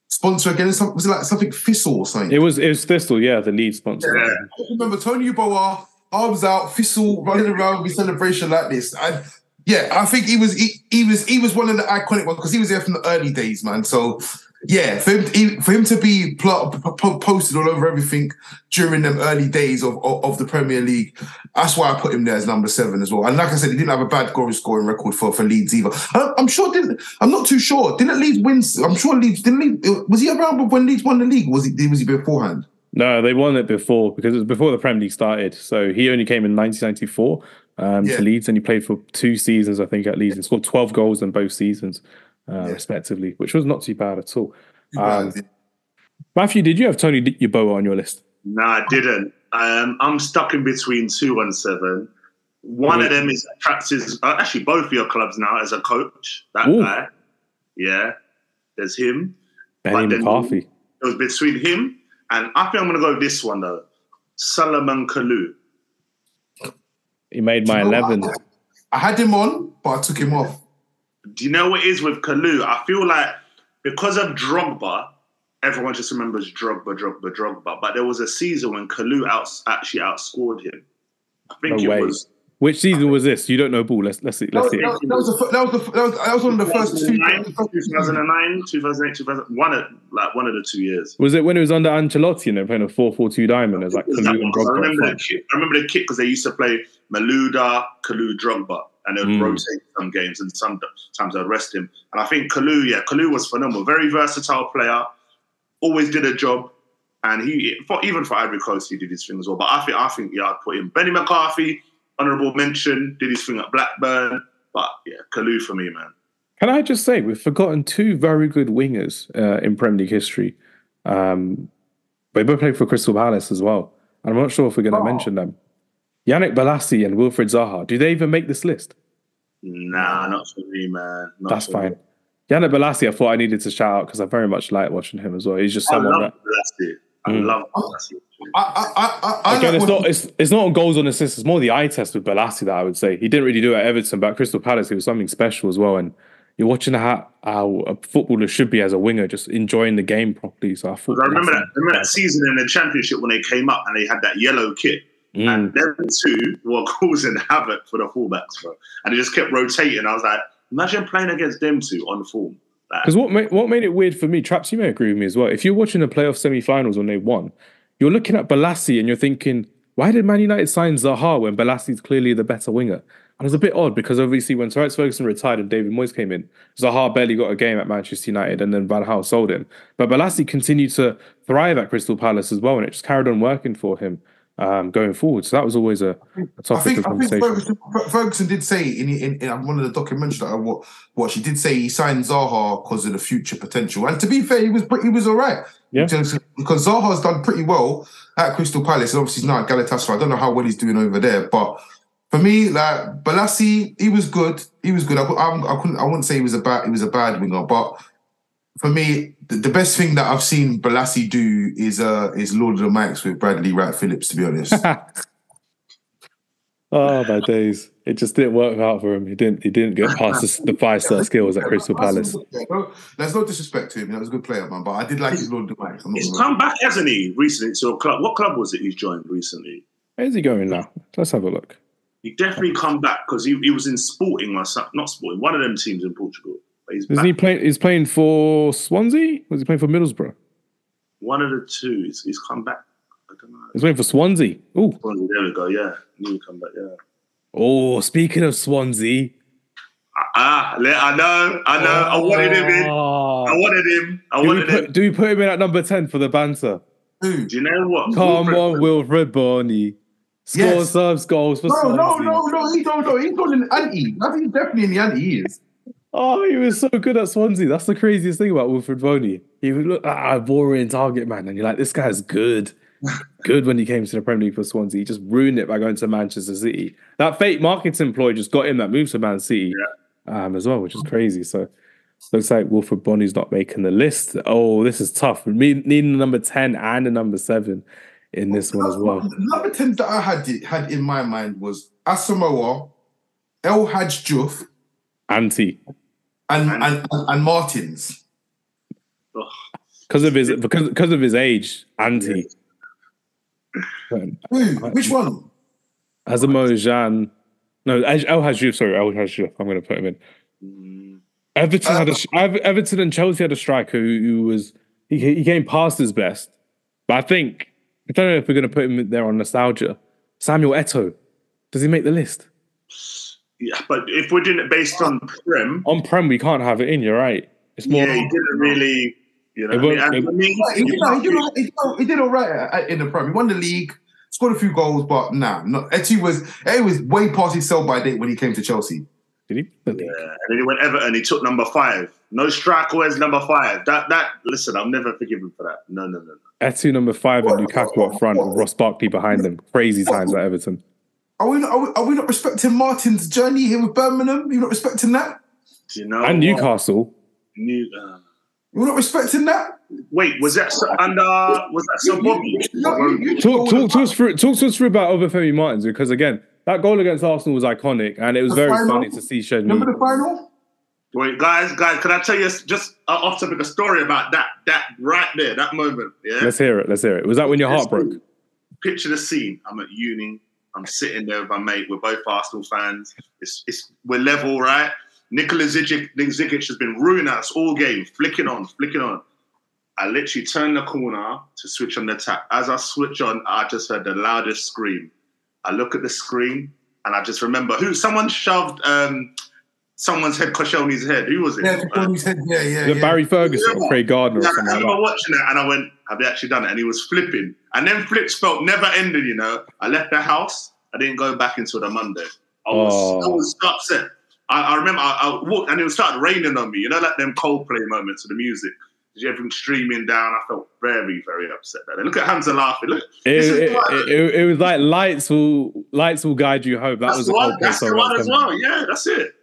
sponsor again? Was it like something Thistle or something? It was it was Thistle, yeah, the lead sponsor. Yeah. I remember Tony Yeboah, arms out, Thistle running around with celebration like this. And yeah, I think he was he, he was he was one of the iconic ones because he was there from the early days, man. So Yeah, for him, he, for him to be posted all over everything during them early days of, of, of the Premier League, that's why I put him there as number seven as well. And like I said, he didn't have a bad goal scoring record for, for Leeds either. I, I'm sure didn't. I'm not too sure. Didn't Leeds win? I'm sure Leeds didn't. Leeds, was he around when Leeds won the league? Was he? Was he beforehand? No, they won it before because it was before the Premier League started. So he only came in 1994 um, yeah. to Leeds, and he played for two seasons, I think, at Leeds. He scored 12 goals in both seasons uh, yeah. respectively, which was not too bad at all. Um, Matthew, did you have Tony Yeboah on your list? No, I didn't. Um, I'm stuck in between two and seven. One of them is practices. Uh, actually both of your clubs now as a coach. That Ooh. guy, yeah. There's him. Benny McCarthy. It was between him and I think I'm going to go with this one though. Salomon Kalou. He made my eleven. I had him on, but I took him off do you know what it is with Kalou? I feel like because of Drogba, everyone just remembers Drogba, Drogba, Drogba. But there was a season when Kalou out, actually outscored him. I think no it way. was. Which season was this? You don't know ball. Let's let's see. Let's see. That, that, was the, that was the that was, that was one of the first two. 2009, 2008, 2000, one of like one of the two years. Was it when it was under Ancelotti and they're playing a four-four-two diamond? As like Kalou and Drogba. I remember the kit. I remember the kit because they used to play Malouda, Kalou, Drogba and they would mm. rotate some games, and sometimes I'd rest him. And I think Kalou, yeah, Kalou was phenomenal, very versatile player, always did a job, and he for, even for Ivory Coast he did his thing as well. But I think I think yeah, I'd put him. Benny McCarthy, honourable mention, did his thing at Blackburn, but yeah, Kalou for me, man. Can I just say we've forgotten two very good wingers uh, in Premier League history. Um, they both played for Crystal Palace as well. And I'm not sure if we're going to oh. mention them. Yannick Bolasie and Wilfried Zaha, do they even make this list? Nah, not for me, man. Not That's fine. Me. Yannick Bolasie, I thought I needed to shout out because I very much like watching him as well. He's just someone I love that. Bolasie. I mm. love Bolasie. I, I, I, Again, it's not it's, it's not on goals on assists. It's more the eye test with Bolasie that I would say he didn't really do it at Everton, but at Crystal Palace he was something special as well. And you're watching how, how a footballer should be as a winger, just enjoying the game properly. So I thought. I remember that, remember that season in the Championship when they came up and they had that yellow kit. Mm. And them two were causing havoc for the fullbacks, bro. And it just kept rotating. I was like, imagine playing against them two on form. Because what made, what made it weird for me, Traps, you may agree with me as well. If you're watching the playoff semi-finals when they won, you're looking at Bolasie and you're thinking, why did Man United sign Zaha when Bolasie's clearly the better winger? And it's a bit odd because obviously when Sir Alex Ferguson retired and David Moyes came in, Zaha barely got a game at Manchester United and then Van Gaal sold him. But Bolasie continued to thrive at Crystal Palace as well and it just carried on working for him um, going forward. So that was always a, a topic think, of conversation. Ferguson, Ferguson, did say in, in, in, one of the documentaries that I watched, what she did say he signed Zaha because of the future potential. And to be fair, he was he was all right. Yeah. Because Zaha's done pretty well at Crystal Palace. And obviously, he's not at Galatasaray. I don't know how well he's doing over there, but for me, like Bolasie, he was good. He was good. I, I, I couldn't. I wouldn't say he was a bad. He was a bad winger, but for me, the, the, best thing that I've seen Bolasie do is uh is Lord of the Mics with Bradley Wright Phillips. To be honest. oh my days! It just didn't work out for him. He didn't. He didn't get past the, the five star skills at Crystal Palace. there's no disrespect to him. That was a good player, man. But I did like his Lord of the Mics. He's come back, hasn't he? Recently to a club. What club was it he's joined recently? Where's he going now? Let's have a look. He definitely come back because he, he was in Sporting or something. Not Sporting. One of them teams in Portugal. He's Isn't he playing? He's playing for Swansea. Was he playing for Middlesbrough? One of the two. He's, he's come back. I don't know. He's playing for Swansea. Oh, Swansea. There we go. Yeah, he come back. Yeah. Oh, speaking of Swansea. Ah, I know, I know. Oh. I wanted him in. I wanted him. I do wanted put, him. Do we put him in at number ten for the banter? Do you know what? Come Wilfred, on, Wilfried Bony. Score yes. serves goals for no, Swansea. No, no, no, he don't know. He's not in the anti. I think he's definitely in the anti. He is. Oh, he was so good at Swansea. That's the craziest thing about Wilfried Bony. He would look ah boring target man, and you're like, this guy's good. good when he came to the Premier League for Swansea. He just ruined it by going to Manchester City. That fake marketing ploy just got him that move to Man City yeah. um, as well, which is crazy. So looks like Wilfried Bony's not making the list. Oh, this is tough. Me needing a number 10 and a number seven in this one as well. Number 10 that I had had in my mind was Asamoah, El Hadj Anti and and, and, and Martins. Because of his because because of his age, anti. Who? Which one? Asamoah Gyan. No, El Hadj Diouf. Sorry, El Hadj Diouf. I'm going to put him in. Everton had a Uh, sh- Ev- Everton and Chelsea had a striker who, who was he, he came past his best, but I think I don't know if we're going to put him there on nostalgia. Samuel Eto'o, does he make the list? Yeah, but if we're doing it based on Prem, On Prem, we can't have it in. You're right. It's more. yeah, he didn't really. You know, It I mean? won't- And for me, He, did, he, did, he, did, he did all right in the Prem. He won the league, scored a few goals, but nah, no, Eti was Eti was way past his sell by date when he came to Chelsea. Did he? Yeah, and then he went Everton. He took number five. No striker wears number five. That that listen, I'm never forgive him for that. No, no, no, no. Etu number five and Lukaku up front with Ross Barkley behind them. Crazy times at Everton. Are we, not, are, we, are we not respecting Martin's journey here with Birmingham? You're not respecting that? Do you know? And? Newcastle. New, uh, You not respecting that? wait, was that so, under? Was that so Bobby? No, you- you- Talk, talk to us through. Talk to us through about Obafemi Martins because again, that goal against Arsenal was iconic, and it was The very final? funny to see Shed. Remember the final? Wait, guys, guys, can I tell you just uh, off topic a story about that? That right there, that moment. Yeah. Let's hear it. Let's hear it. Was that when your heart broke? Picture the scene. I'm at uni. I'm sitting there with my mate. We're both Arsenal fans. It's, it's we're level, right? Nikola Zigic has been ruining us all game, flicking on, flicking on. I literally turn the corner to switch on the tap. As I switch on, I just heard the loudest scream. I look at the screen and I just remember who someone shoved um, someone's head, Koscielny's head. Who was it? Yeah, Uh, he said, yeah, yeah. The yeah. Barry Ferguson or Craig Gardner yeah, I something like remember that. watching it and I went, have they actually done it? And he was flipping. And then flips felt never ended, you know. I left the house. I didn't go back until the Monday. I was, I Oh. was so upset. I, I remember I, I walked and it was started raining on me. You know, like them Coldplay moments of the music. Everything streaming down. I felt very, very upset. That Look at Hamza laughing. Look, It, this it, it, it was like lights will lights will guide you home. That that's was the a one. Coldplay That's the song. one as well. Yeah, that's it.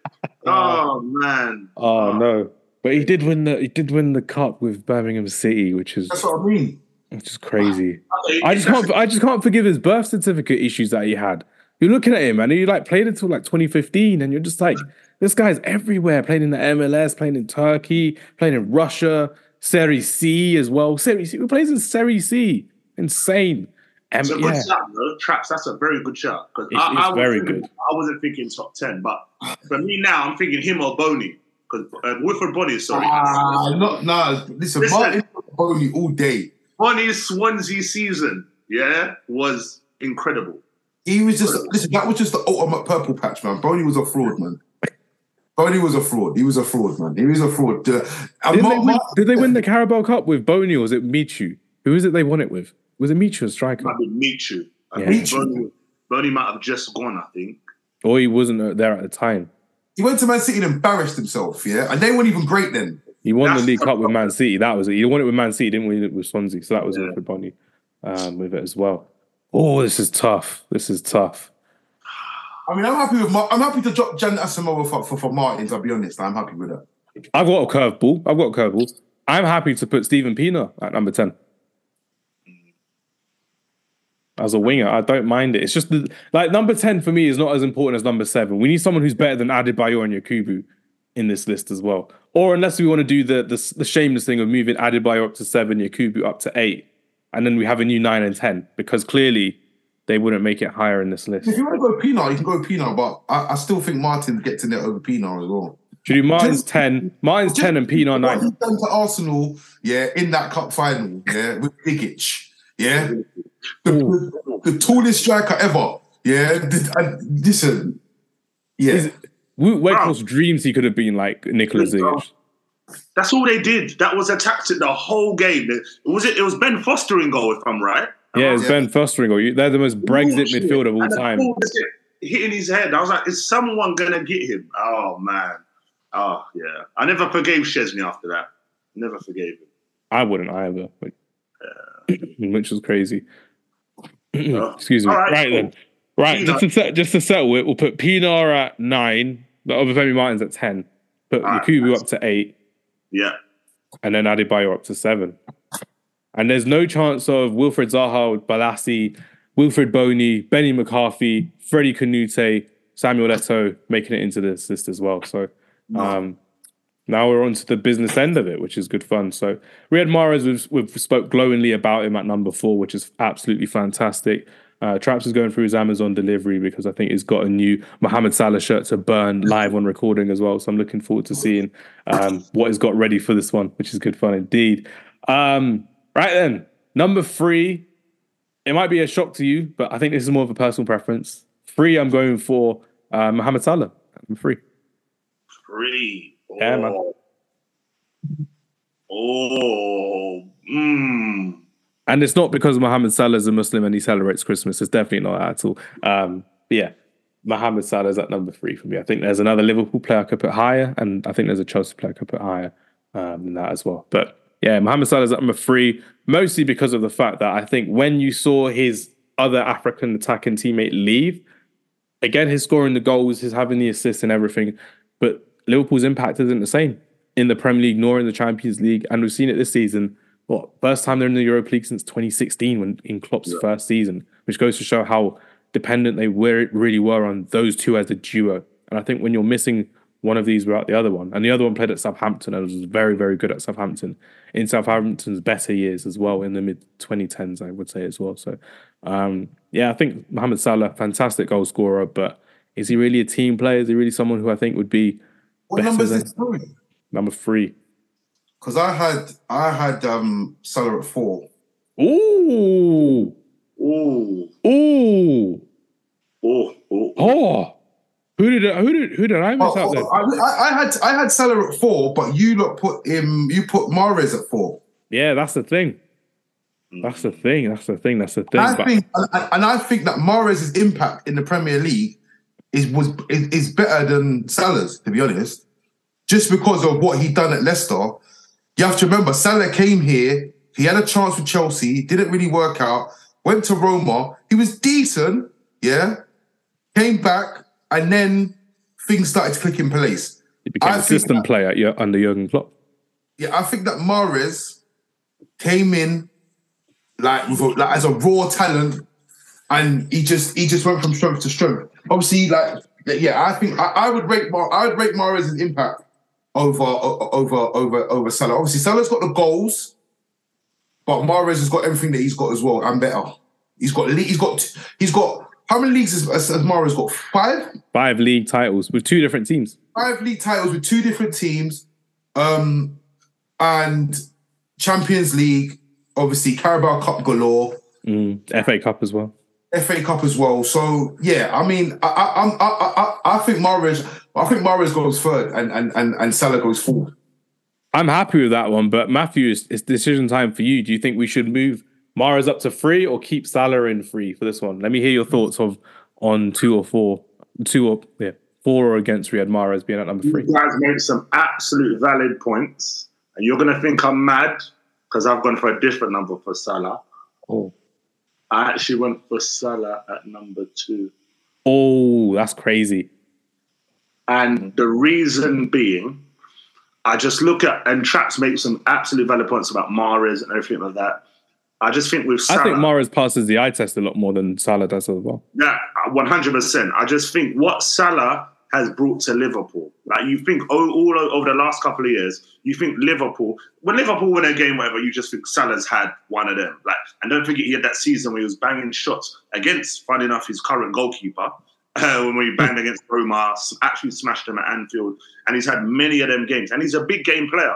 Oh man. Oh, oh no! But he did win the he did win the cup with Birmingham City, which is That's what I mean. which is crazy. Ah, I just can't I just can't forgive his birth certificate issues that he had. You're looking at him and he like played until like 2015, and you're just like, this guy's everywhere, playing in the MLS, playing in Turkey, playing in Russia, Serie C as well. Serie C, who plays in Serie C? Insane. It's a good yeah, shout, though. Traps, that's a very good shot. Because It's- I, it's I very wasn't- good. I wasn't thinking top 10, but for me now, I'm thinking him or Bony. Because uh, Wilfried Bony, sorry. Ah, not, nah, listen, Listen. Martin only all day. Bony's Swansea season, yeah, was incredible. He was just listen. That was just the ultimate purple patch, man. Bony was a fraud, man. Bony was a fraud. He was a fraud, man. He was a fraud. Uh, did, Mar- they win, did they win the Carabao Cup with Bony or was it Michu? Who is it they won it with? Was it Michu a striker? Might be Michu. I Yeah. think Michu. Bony, Bony might have just gone, I think. Or he wasn't uh, there at the time? he went to Man City and embarrassed himself. Yeah, and they weren't even great then. He won That's the League Cup with Man. City. That was it. He won it with Man City, didn't win it with Swansea. So that was Yeah. it for Bony um, with it as well. Oh, this is tough. This is tough. I mean, I'm happy with. Mar- I'm happy to drop Gyan Asamoah for, for for Martins. I'll be honest. I'm happy with that. I've got a curveball. I've got a curveball. I'm happy to put Steven Pienaar at number 10. As a winger, I don't mind it. It's just the, like number 10 for me is not as important as number seven. We need someone who's better than Adebayor and Yakubu in this list as well. Or unless we want to do the, the, the shameless thing of moving Adebayor up to seven, Yakubu up to eight, and then we have a new nine and 10 because clearly they wouldn't make it higher in this list. If you want to go Pienaar, you can go Pienaar, but I, I still think Martin gets in there over Pienaar as well. Should we do Martin's Just- 10, Martin's 10 and Pienaar What 9. he's done to Arsenal, yeah, in that cup final, yeah, with Bigic, yeah, mm. the, the, the tallest striker ever, yeah. Th- uh, and listen, yeah, Is- Weghorst dreams he could have been like Nikola Zigic. That's all they did. That was a tactic the whole game. It was it. It was Ben Foster in goal, if I'm right. Yeah, it's Yeah. Ben Fostering. Or you- they're the most Brexit Bullshit. midfield of all And time. Hitting his head. I was like, is someone gonna get him? Oh man. Oh yeah. I never forgave Szczesny after that. Never forgave him. I wouldn't either, but, which was crazy. Excuse me. All right, Right, cool. then. Right, just to, set, just to settle it, we'll put Pienaar at nine, the Obafemi Martins at 10, put All Yakubu nice. up to eight, Yeah. and then Adebayor up to seven. And there's no chance of Wilfried Zaha, Bolasie, Wilfried Bony, Benny McCarthy, Freddie Kanouté, Samuel Eto'o making it into this list as well. So um, now we're on to the business end of it, which is good fun. So Riyad Mahrez, we've, we've spoke glowingly about him at number four, which is absolutely fantastic. Uh, Traps is going through his Amazon delivery because I think he's got a new Mohamed Salah shirt to burn live on recording as well. So I'm looking forward to seeing um, what he's got ready for this one, which is good fun indeed. Um, right then, number three. It might be a shock to you, but I think this is more of a personal preference. Three, I'm going for uh, Mohamed Salah. I'm free. Three. Yeah, man. Oh. Mm. And it's not because Mohammed Salah is a Muslim and he celebrates Christmas. It's definitely not that at all. Um, but yeah, Mohammed Salah is at number three for me. I think there's another Liverpool player I could put higher, and I think there's a Chelsea player I could put higher um, than that as well. But yeah, Mohamed Salah is at number three, mostly because of the fact that I think when you saw his other African attacking teammate leave, again, his scoring the goals, his having the assists and everything, but Liverpool's impact isn't the same in the Premier League nor in the Champions League. And we've seen it this season. What first time they're in the Europa League since 2016 when in Klopp's Yeah. first season, which goes to show how dependent they were really were on those two as a duo. And I think when you're missing one of these without the other one, and the other one played at Southampton and was very, very good at Southampton in Southampton's better years as well in the mid 2010s, I would say as well. So, um, yeah, I think Mohamed Salah, fantastic goal scorer, but is he really a team player? Is he really someone who I think would be What number is this? Sorry. number three? Because I had I had um Salah at four. Ooh, Oh. ooh, Oh. Oh. oh. Who did who did who did I miss Oh, out there? oh, I, I- I had I had Salah at four, but you lot put him. You put Mahrez at four. Yeah, that's the thing. That's the thing. That's the thing. That's the thing. I But think, and, and I think that Mahrez' impact in the Premier League is was is, is better than Salah's. To be honest, just because of what he done at Leicester, you have to remember Salah came here. He had a chance with Chelsea, didn't really work out. Went to Roma. He was decent, yeah. Came back, and then things started to click in place. he became I a system that- player under Jurgen Klopp. Yeah, I think that Mahrez came in like with a, like as a raw talent, and he just he just went from strength to strength. Obviously, like yeah, I think I, I would rate Mar- I would rate Mahrez' impact over over over over Salah. Obviously, Salah's got the goals, but Mahrez has got everything that he's got as well and better. He's got he's got he's got how many leagues has, has, has got? Five. Five league titles with two different teams. five league titles with two different teams, um, and Champions League, obviously Carabao Cup galore, Mm, FA Cup as well. FA Cup as well. So yeah, I mean, I I I'm- I I, I think Mahrez, I think Mahrez goes third, and and and and Salah goes fourth. I'm happy with that one, but Matthew, it's, it's decision time for you. Do you think we should move Mahrez up to three or keep Salah in three for this one? Let me hear your thoughts of on two or four, two or yeah, four or against Riyad Mahrez being at number three? You three. guys made some absolute valid points, and you're gonna think I'm mad because I've gone for a different number for Salah. Oh, I actually went for Salah at number two, oh, that's crazy. and the reason being, I just look at and Traps make some absolute valid points about Mahrez and everything like that. I just think with Salah, I think Mahrez passes the eye test a lot more than Salah does as well. Yeah, one hundred percent. I just think what Salah has brought to Liverpool. Like you think all, all over the last couple of years, you think Liverpool. When Liverpool win a game, whatever, you just think Salah's had one of them. Like, and don't forget he had that season where he was banging shots against, funny enough, his current goalkeeper. Uh, when we banged against Roma, actually smashed him at Anfield, and he's had many of them games. And he's a big game player,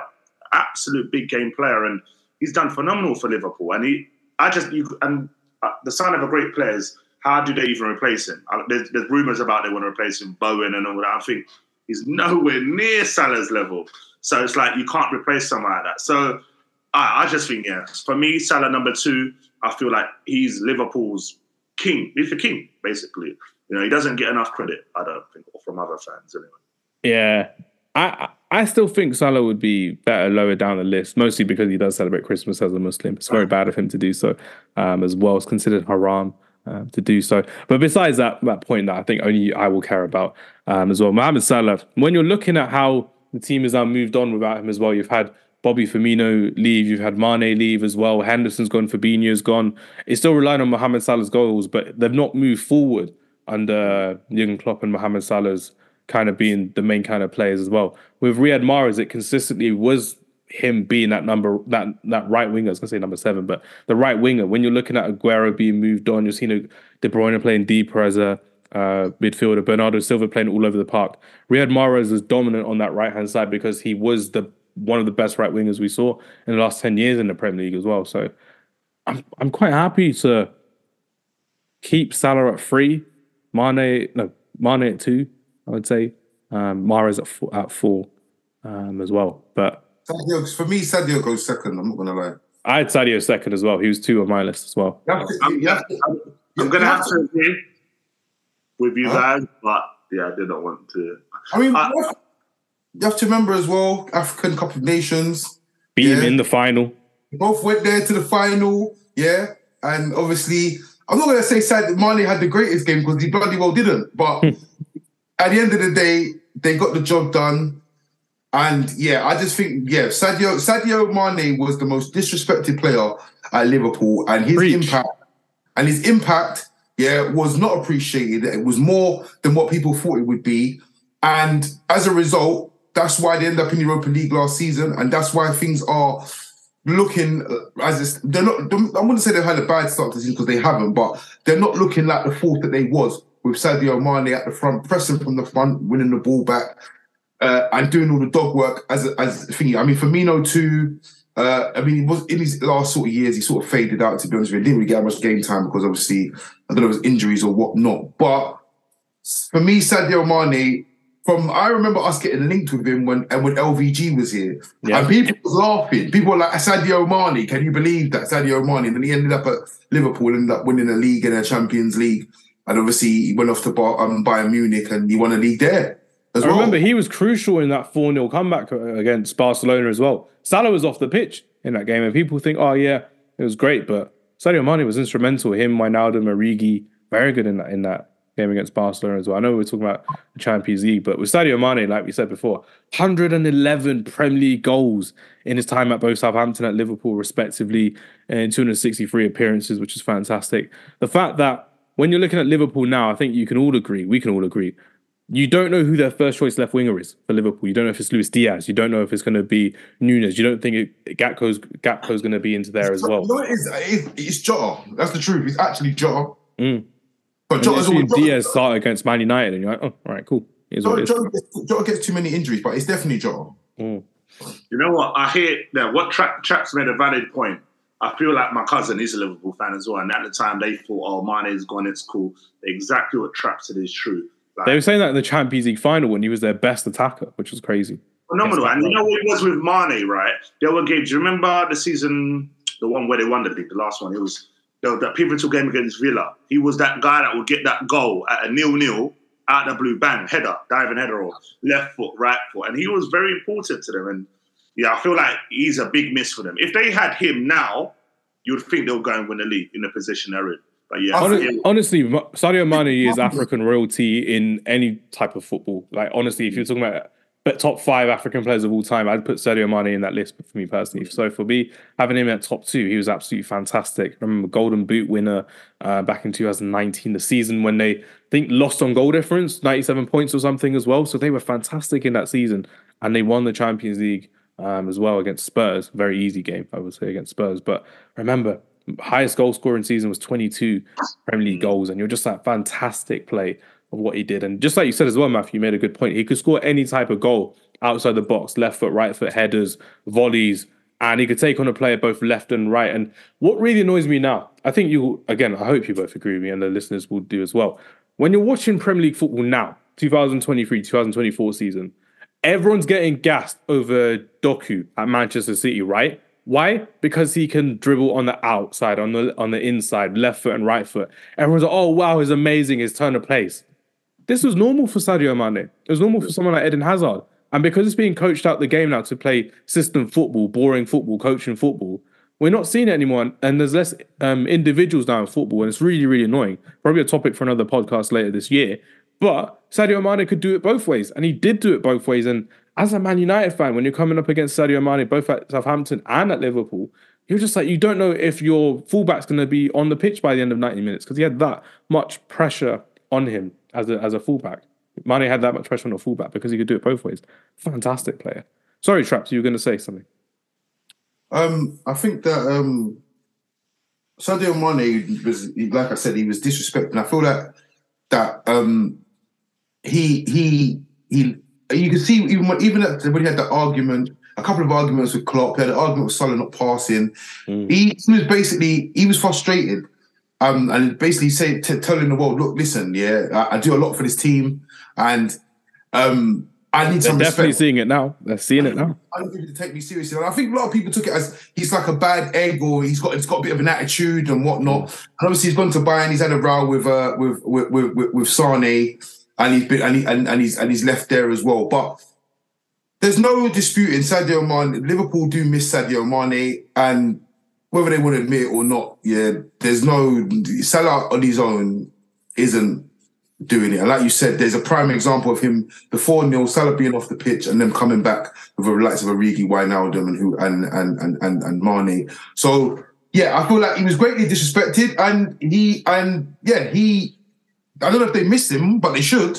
absolute big game player, and he's done phenomenal for Liverpool. And he, I just, you, and uh, the sign of a great player is how do they even replace him? There's, there's rumors about they want to replace him, Bowen and all that. I think he's nowhere near Salah's level. So it's like you can't replace someone like that. So I, I just think, yeah, for me, Salah number two, I feel like he's Liverpool's king. He's the king, basically. You know, he doesn't get enough credit, I don't think, or from other fans anyway. Yeah, I I still think Salah would be better lower down the list, mostly because he does celebrate Christmas as a Muslim. It's very bad of him to do so, um, as well. It's considered haram um, to do so. But besides that that point that I think only I will care about um, as well, Mohamed Salah. When you're looking at how the team has now moved on without him as well, you've had Bobby Firmino leave, you've had Mane leave as well. Henderson's gone, Fabinho's gone. It's still relying on Mohamed Salah's goals, but they've not moved forward under Jurgen Klopp and Mohamed Salah's kind of being the main kind of players as well. With Riyad Mahrez, it consistently was him being that number that that right winger. I was gonna say number seven, but the right winger. When you're looking at Aguero being moved on, you're seeing De Bruyne playing deeper as a uh, midfielder, Bernardo Silva playing all over the park. Riyad Mahrez is dominant on that right hand side because he was the one of the best right wingers we saw in the last ten years in the Premier League as well. So I'm I'm quite happy to keep Salah at three, Mane no Mane at two. I would say um, Mahrez at four, at four um, as well, but. Sadio, for me, Sadio goes second. I'm not gonna lie. I had Sadio second as well. He was two on my list as well. I'm, I'm, I'm gonna have to agree with you huh? guys, but yeah, I did not want to. I mean, I, you have to remember as well, African Cup of Nations. Beat yeah. him in the final. Both went there to the final, yeah. And obviously, I'm not gonna say Sad Mane had the greatest game because he bloody well didn't. But hmm. at the end of the day, they got the job done. And yeah, I just think yeah, Sadio Sadio Mane was the most disrespected player at Liverpool, and his Preach. impact and his impact yeah was not appreciated. It was more than what people thought it would be, and as a result, that's why they end up in the Europa League last season, and that's why things are looking uh, as they're not. I wouldn't say they've had a bad start to the season because they haven't, but they're not looking like the force that they was with Sadio Mane at the front, pressing from the front, winning the ball back uh, and doing all the dog work as a, as thingy. I mean, Firmino too. Uh, I mean, he was in his last sort of years, he sort of faded out. To be honest with you, he didn't really get much game time because obviously I don't know if it was injuries or whatnot. But for me, Sadio Mane, from I remember us getting linked with him when and when LVG was here, yeah. and people was laughing. People were like Sadio Mane, can you believe that Sadio Mane? And then he ended up at Liverpool, ended up winning a league and a Champions League, and obviously he went off to Bar, um, Bayern Munich and he won a league there. I well. remember he was crucial in that 4 0 comeback uh, against Barcelona as well. Salah was off the pitch in that game, and people think, oh, yeah, it was great, but Sadio Mane was instrumental. Him, Wijnaldum, Origi, very good in that in that game against Barcelona as well. I know we are talking about the Champions League, but with Sadio Mane, like we said before, 111 Premier League goals in his time at both Southampton and Liverpool, respectively, and 263 appearances, which is fantastic. The fact that when you're looking at Liverpool now, I think you can all agree, we can all agree, you don't know who their first choice left winger is for Liverpool. You don't know if it's Luis Diaz. You don't know if it's going to be Nunez. You don't think it, Gakpo's Gakpo's going to be into there as well. No, it is. It's, it's Jota. That's the truth. It's actually Jota. Mm. But Jota's always Diaz start against Man United, and you're like, oh, all right, cool. Jota, Jota, gets, Jota, gets, too many injuries, but it's definitely Jota. Mm. You know what? I hear that. What Tra- Traps made a valid point. I feel like my cousin is a Liverpool fan as well, and at the time they thought, "Oh, Mane's gone. It's cool." Exactly what Trapp said is true like, they were saying that in the Champions League final when he was their best attacker, which was crazy. Phenomenal. And you know what it was with Mane, right? There were games. Do you remember the season, the one where they won the league, the last one? It was the, that pivotal game against Villa. He was that guy that would get that goal at a nil-nil out the blue, bang, header, diving header, or left foot, right foot, and he was very important to them. And yeah, I feel like he's a big miss for them. If they had him now, you'd think they'll go and win the league in the position they're in. But yeah, honestly, Sadio Mane is African royalty in any type of football. Like honestly, if you're talking about but top five African players of all time, I'd put Sadio Mane in that list for me personally. So for me, having him at top two, he was absolutely fantastic. I remember Golden Boot winner uh, back in 2019, the season when they I think lost on goal difference, 97 points or something as well. So they were fantastic in that season, and they won the Champions League um, as well against Spurs. Very easy game, I would say, against Spurs. But remember, highest goal scoring season was 22 Premier League goals, and you're just that fantastic play of what he did. And just like you said as well, Matthew, you made a good point. He could score any type of goal outside the box, left foot, right foot, headers, volleys, and he could take on a player both left and right. And what really annoys me now, I think you, again, I hope you both agree with me, and the listeners will do as well. When you're watching Premier League football now, 2023, 2024 season, everyone's getting gassed over Doku at Manchester City, right? Why? Because he can dribble on the outside, on the on the inside, left foot and right foot. Everyone's like, oh wow, he's amazing, his turn of place. This was normal for Sadio Mane. It was normal for someone like Eden Hazard. And because it's being coached out the game now to play system football, boring football, coaching football, we're not seeing it anymore. And there's less um, individuals now in football, and it's really, really annoying. Probably a topic for another podcast later this year. But Sadio Mane could do it both ways, and he did do it both ways. And as a Man United fan, when you're coming up against Sadio Mane, both at Southampton and at Liverpool, you're just like, you don't know if your fullback's going to be on the pitch by the end of 90 minutes because he had that much pressure on him as a, as a fullback. Mane had that much pressure on a fullback because he could do it both ways. Fantastic player. Sorry, Traps, you were going to say something. Um, I think that um, Sadio Mane was, like I said, he was disrespecting. I feel that that um, he he he. You can see even when even at, when he had the argument, a couple of arguments with Klopp, he had an argument with Salah not passing. Mm. He, he was basically he was frustrated, um, and basically saying t- telling the world, look, listen, yeah, I, I do a lot for this team, and um, I need They're some definitely respect. seeing it now. They're seeing it now. I think to take me seriously. And I think a lot of people took it as he's like a bad egg or he's got he's got a bit of an attitude and whatnot. And obviously he's gone to Bayern. He's had a row with uh with with with, with, with Sane, and he's been and, he, and and he's and he's left there as well. But there's no dispute disputing Sadio Mane. Liverpool do miss Sadio Mane, and whether they to admit it or not, yeah, there's no Salah on his own isn't doing it. And like you said, there's a prime example of him before Neil Salah being off the pitch and then coming back with the likes of Origi, Wijnaldum, and who and and and and, and Mane. So yeah, I feel like he was greatly disrespected, and he and yeah he. I don't know if they miss him, but they should.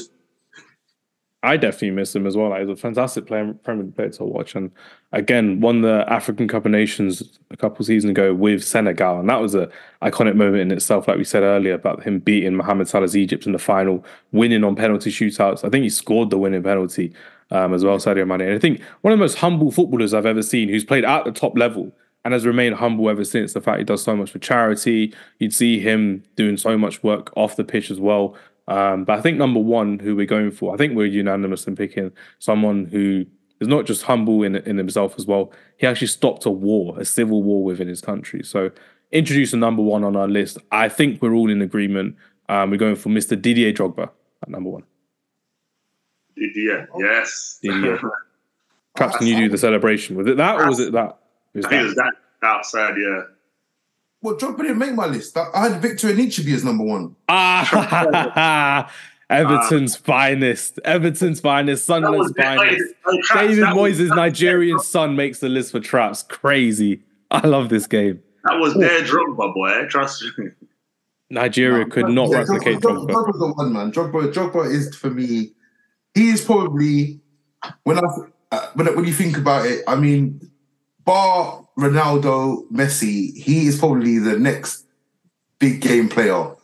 I definitely miss him as well. Like, he's a fantastic player, Premier player to watch. And again, won the African Cup of Nations a couple seasons ago with Senegal, and that was a iconic moment in itself. Like we said earlier about him beating Mohamed Salah's Egypt in the final, winning on penalty shootouts. I think he scored the winning penalty um, as well, Sadio Mane. And I think one of the most humble footballers I've ever seen, who's played at the top level and has remained humble ever since. The fact he does so much for charity, you'd see him doing so much work off the pitch as well. Um, but I think number one, who we're going for, I think we're unanimous in picking someone who is not just humble in in himself as well. He actually stopped a war, a civil war within his country. So introduce a number one on our list. I think we're all in agreement. Um, we're going for Mr. Didier Drogba at number one. Didier, yes. Didier. Perhaps can you do the celebration? Was it that or was it that? It was I think it that. was that outside, yeah. Well, Drogba didn't make my list. I I had Victor Anichebe as number one. Ah, Everton's finest. Everton's finest. That was Sunderland's finest. oh, Traps, David that Moyes' Nigerian son makes the list for traps. Crazy. I love this game. That was their Drogba, boy. Trust me. Nigeria could not Yeah, replicate Drogba. Drogba. Drogba's the one, man. Drogba, Drogba is for me. He is probably when I uh, when when you think about it. I mean, bar Ronaldo, Messi, he is probably the next big game player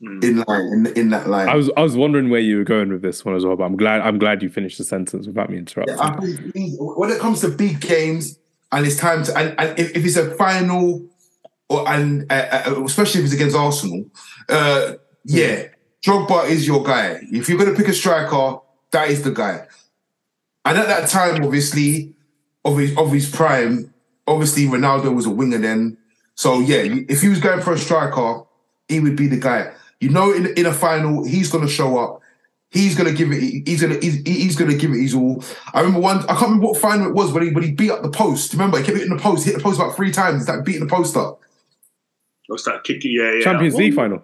Mm. in line in, in that line. I was I was wondering where you were going with this one as well, but I'm glad I'm glad you finished the sentence without me interrupting. Yeah, I think when it comes to big games and it's time to and, and if, if it's a final or and uh, uh, especially if it's against Arsenal, uh, yeah, Drogba is your guy. If you're going to pick a striker, that is the guy. And at that time, obviously, of his of his prime, obviously Ronaldo was a winger then. So yeah, if he was going for a striker, he would be the guy. You know, in in a final, he's going to show up. He's gonna give it. He's gonna. He's, he's gonna give it his all. I remember one. I can't remember what final it was when he when he beat up the post. Remember, he kept hitting the post. Hit the post about three times. That beating the post up. What's that kicking? Yeah, yeah. Champions League final.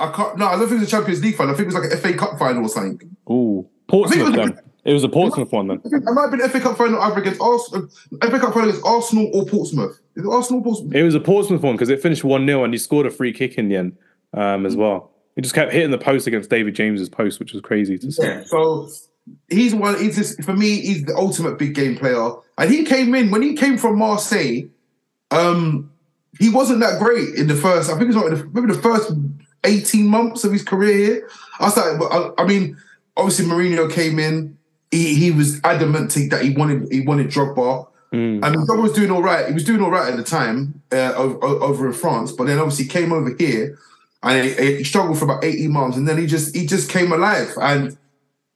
I can't. No, I don't think it was a Champions League final. I think it was like an FA Cup final or something. Ooh, Portsmouth was- one. It was a Portsmouth one then. I it might have been FA Cup final either against Arsenal, FA Cup final against Arsenal or Portsmouth. Is it Arsenal or Portsmouth? It was a Portsmouth one because it finished one 0 and he scored a free kick in the end um, as well. He just kept hitting the post against David James's post, which was crazy to see. Yeah. So he's one. He's just for me. He's the ultimate big game player. And he came in when he came from Marseille. Um, he wasn't that great in the first. I think it was like the, maybe the first eighteen months of his career here. I started. I, I mean, obviously Mourinho came in. He he was adamant that he wanted he wanted Drogba. Mm. Mean, Drogba was doing all right. He was doing all right at the time uh, over, over in France, but then obviously came over here and he, he struggled for about eighteen months, and then he just he just came alive. And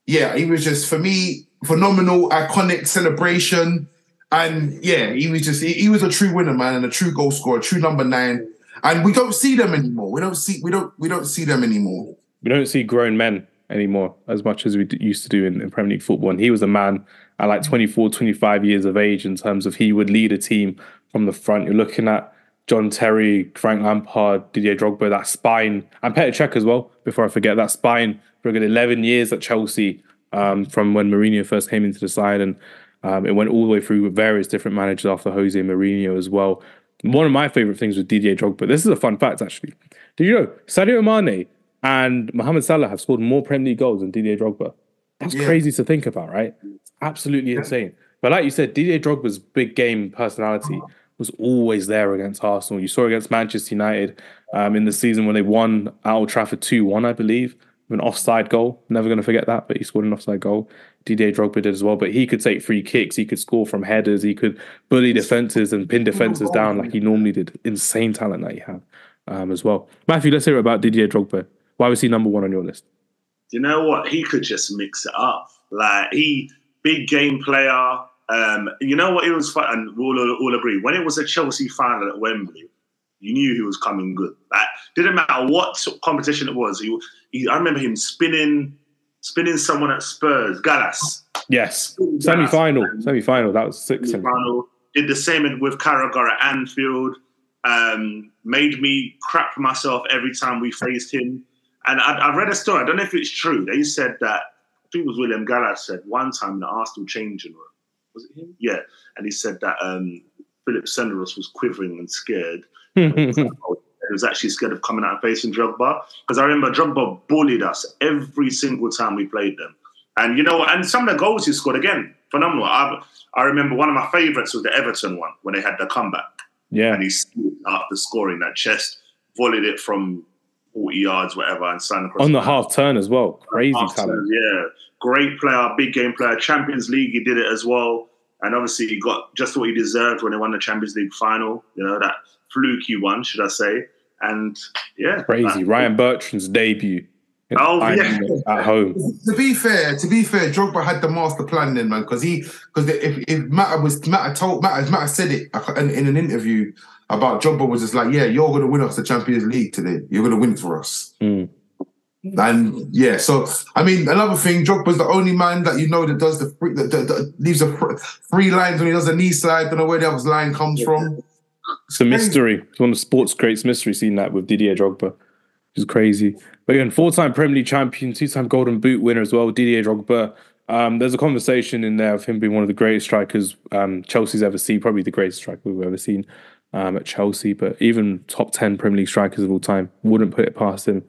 yeah, he was just for me phenomenal, iconic celebration. And yeah, he was just he, he was a true winner, man, and a true goal scorer, true number nine. And we don't see them anymore. We don't see we don't we don't see them anymore. We don't see grown men anymore as much as we used to do in, in Premier League football. And he was a man at like 24, 25 years of age in terms of he would lead a team from the front. You're looking at John Terry, Frank Lampard, Didier Drogba, that spine, and Petr Cech as well, before I forget, that spine for good 11 years at Chelsea um, from when Mourinho first came into the side. And um, it went all the way through with various different managers after Jose Mourinho as well. One of my favorite things with Didier Drogba, this is a fun fact actually. Do you know Sadio Mane and Mohamed Salah have scored more Premier League goals than Didier Drogba? That's Yeah. crazy to think about, right? It's absolutely insane. But like you said, Didier Drogba's big game personality was always there against Arsenal. You saw against Manchester United um, in the season when they won at Old Trafford 2 1, I believe, with an offside goal. Never going to forget that, but he scored an offside goal. Didier Drogba did as well, but he could take free kicks, he could score from headers, he could bully defenses and pin defenses down like he normally did. Insane talent that he had um, as well. Matthew, let's hear about Didier Drogba. Why was he number one on your list? You know what? He could just mix it up. Like he, big game player. Um, you know what? It was fun, and we'll all, all agree. When it was a Chelsea final at Wembley, you knew he was coming good. Like didn't matter what competition it was. He, he I remember him spinning, spinning someone at Spurs, Gallas. Yes, semi final, semi final. That was six. Final. Did the same with Carragher at Anfield. Um, made me crap myself every time we faced him. And I, I, read a story. I don't know if it's true. They said that I think it was William Gallas said one time in the Arsenal changing room. Was it him? Yeah. And he said that um, Philip Senderos was quivering and scared. he was actually scared of coming out and facing Drogba because I remember Drogba bullied us every single time we played them. And you know, and some of the goals he scored again, phenomenal. I, I remember one of my favourites was the Everton one when they had the comeback. Yeah. And he after scoring that chest, volleyed it from 40 yards, whatever, and signed across on the, the half turn as well. Crazy talent. Turn, yeah, great player, big game player. Champions League, he did it as well, and obviously he got just what he deserved when he won the Champions League final. You know that fluky one, should I say? And yeah, crazy. That, Ryan Bertrand's debut. Oh yeah, at home. To be fair, to be fair, Drogba had the master plan then, man, because he because if, if Matt was Matt I told Matt as Matt said it in, in an interview about Drogba was just like, yeah, you're going to win us the Champions League today. You're going to win for us. Mm. And yeah, so I mean, another thing, Drogba's the only man that you know that does the free, that, that, that leaves a free lines when he does a knee slide. Don't know where the other line comes from. It's a mystery. It's one of sports greats mystery. Seeing that with Didier Drogba, which is crazy. But again, four-time Premier League champion, two-time Golden Boot winner as well. Didier Drogba. Um, there's a conversation in there of him being one of the greatest strikers um, Chelsea's ever seen, probably the greatest striker we've ever seen um, at Chelsea. But even top 10 Premier League strikers of all time wouldn't put it past him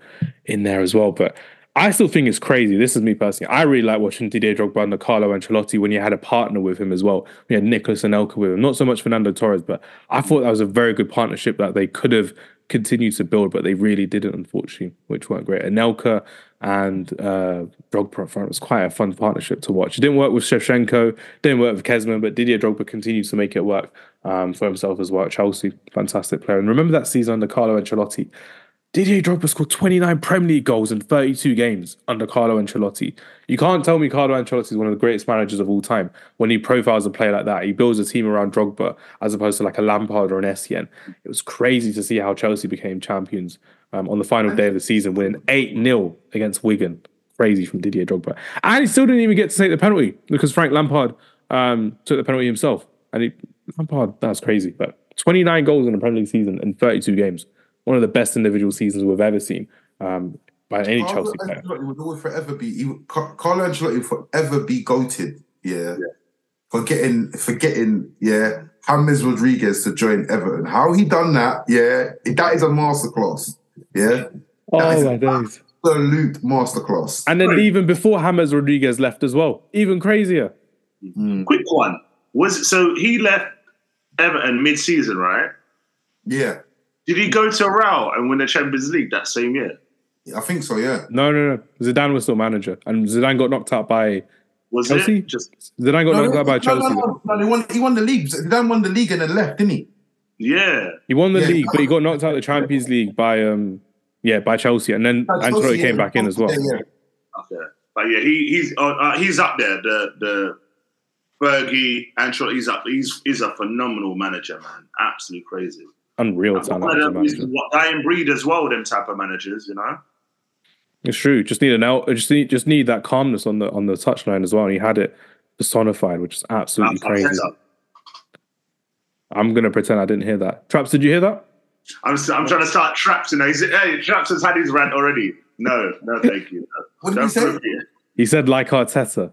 in there as well. But I still think it's crazy. This is me personally. I really like watching Didier Drogba under Carlo Ancelotti when you had a partner with him as well. We had Nicolas Anelka with him. Not so much Fernando Torres, but I thought that was a very good partnership that they could have continued to build, but they really didn't, unfortunately, which weren't great. Anelka and uh, Drogba front was quite a fun partnership to watch. It didn't work with Shevchenko, didn't work with Kezman, but Didier Drogba continued to make it work um, for himself as well Chelsea. Fantastic player. And remember that season under Carlo Ancelotti Didier Drogba scored 29 Premier League goals in 32 games under Carlo Ancelotti. You can't tell me Carlo Ancelotti is one of the greatest managers of all time when he profiles a player like that. He builds a team around Drogba as opposed to like a Lampard or an Essien. It was crazy to see how Chelsea became champions um, on the final day of the season, winning 8 0 against Wigan. Crazy from Didier Drogba. And he still didn't even get to take the penalty because Frank Lampard um, took the penalty himself. And he, Lampard, that's crazy. But 29 goals in a Premier League season in 32 games one of the best individual seasons we've ever seen um, by any Carlo Chelsea player. Ancelotti would always forever be he, Carlo Ancelotti would forever be goated. Yeah. yeah. For getting for getting yeah James Rodriguez to join Everton. How he done that? Yeah, that is a masterclass. Yeah. Oh my days. Absolute masterclass. And then even before James Rodriguez left as well, even crazier. Mm. Quick one was so he left Everton mid-season, right? Yeah. Did he go to Real and win the Champions League that same year? I think so. Yeah. No, no, no. Zidane was still manager, and Zidane got knocked out by was Chelsea. It? Just Zidane got no, knocked out by Chelsea. No, no, he won. He won the league. Zidane won the league and then left, didn't he? Yeah. He won the yeah. league, but he got knocked out of the Champions League by um yeah by Chelsea, and then Ancelotti came back in as well. Yeah, Okay, but yeah, he he's uh, uh, he's up there. The the Fergie Ancelotti, he's up. He's he's a phenomenal manager, man. Absolutely crazy unreal talent. What dying breed as well, them type of managers, you know. It's true. Just need an out. Just need just need that calmness on the on the touchline as well. And he had it personified, which is absolutely crazy. I'm gonna pretend I didn't hear that. Traps, did you hear that? I'm I'm trying to start Traps. You know, he's, hey, Traps has had his rant already. No, no, thank you. No. what did he say? He said like Arteta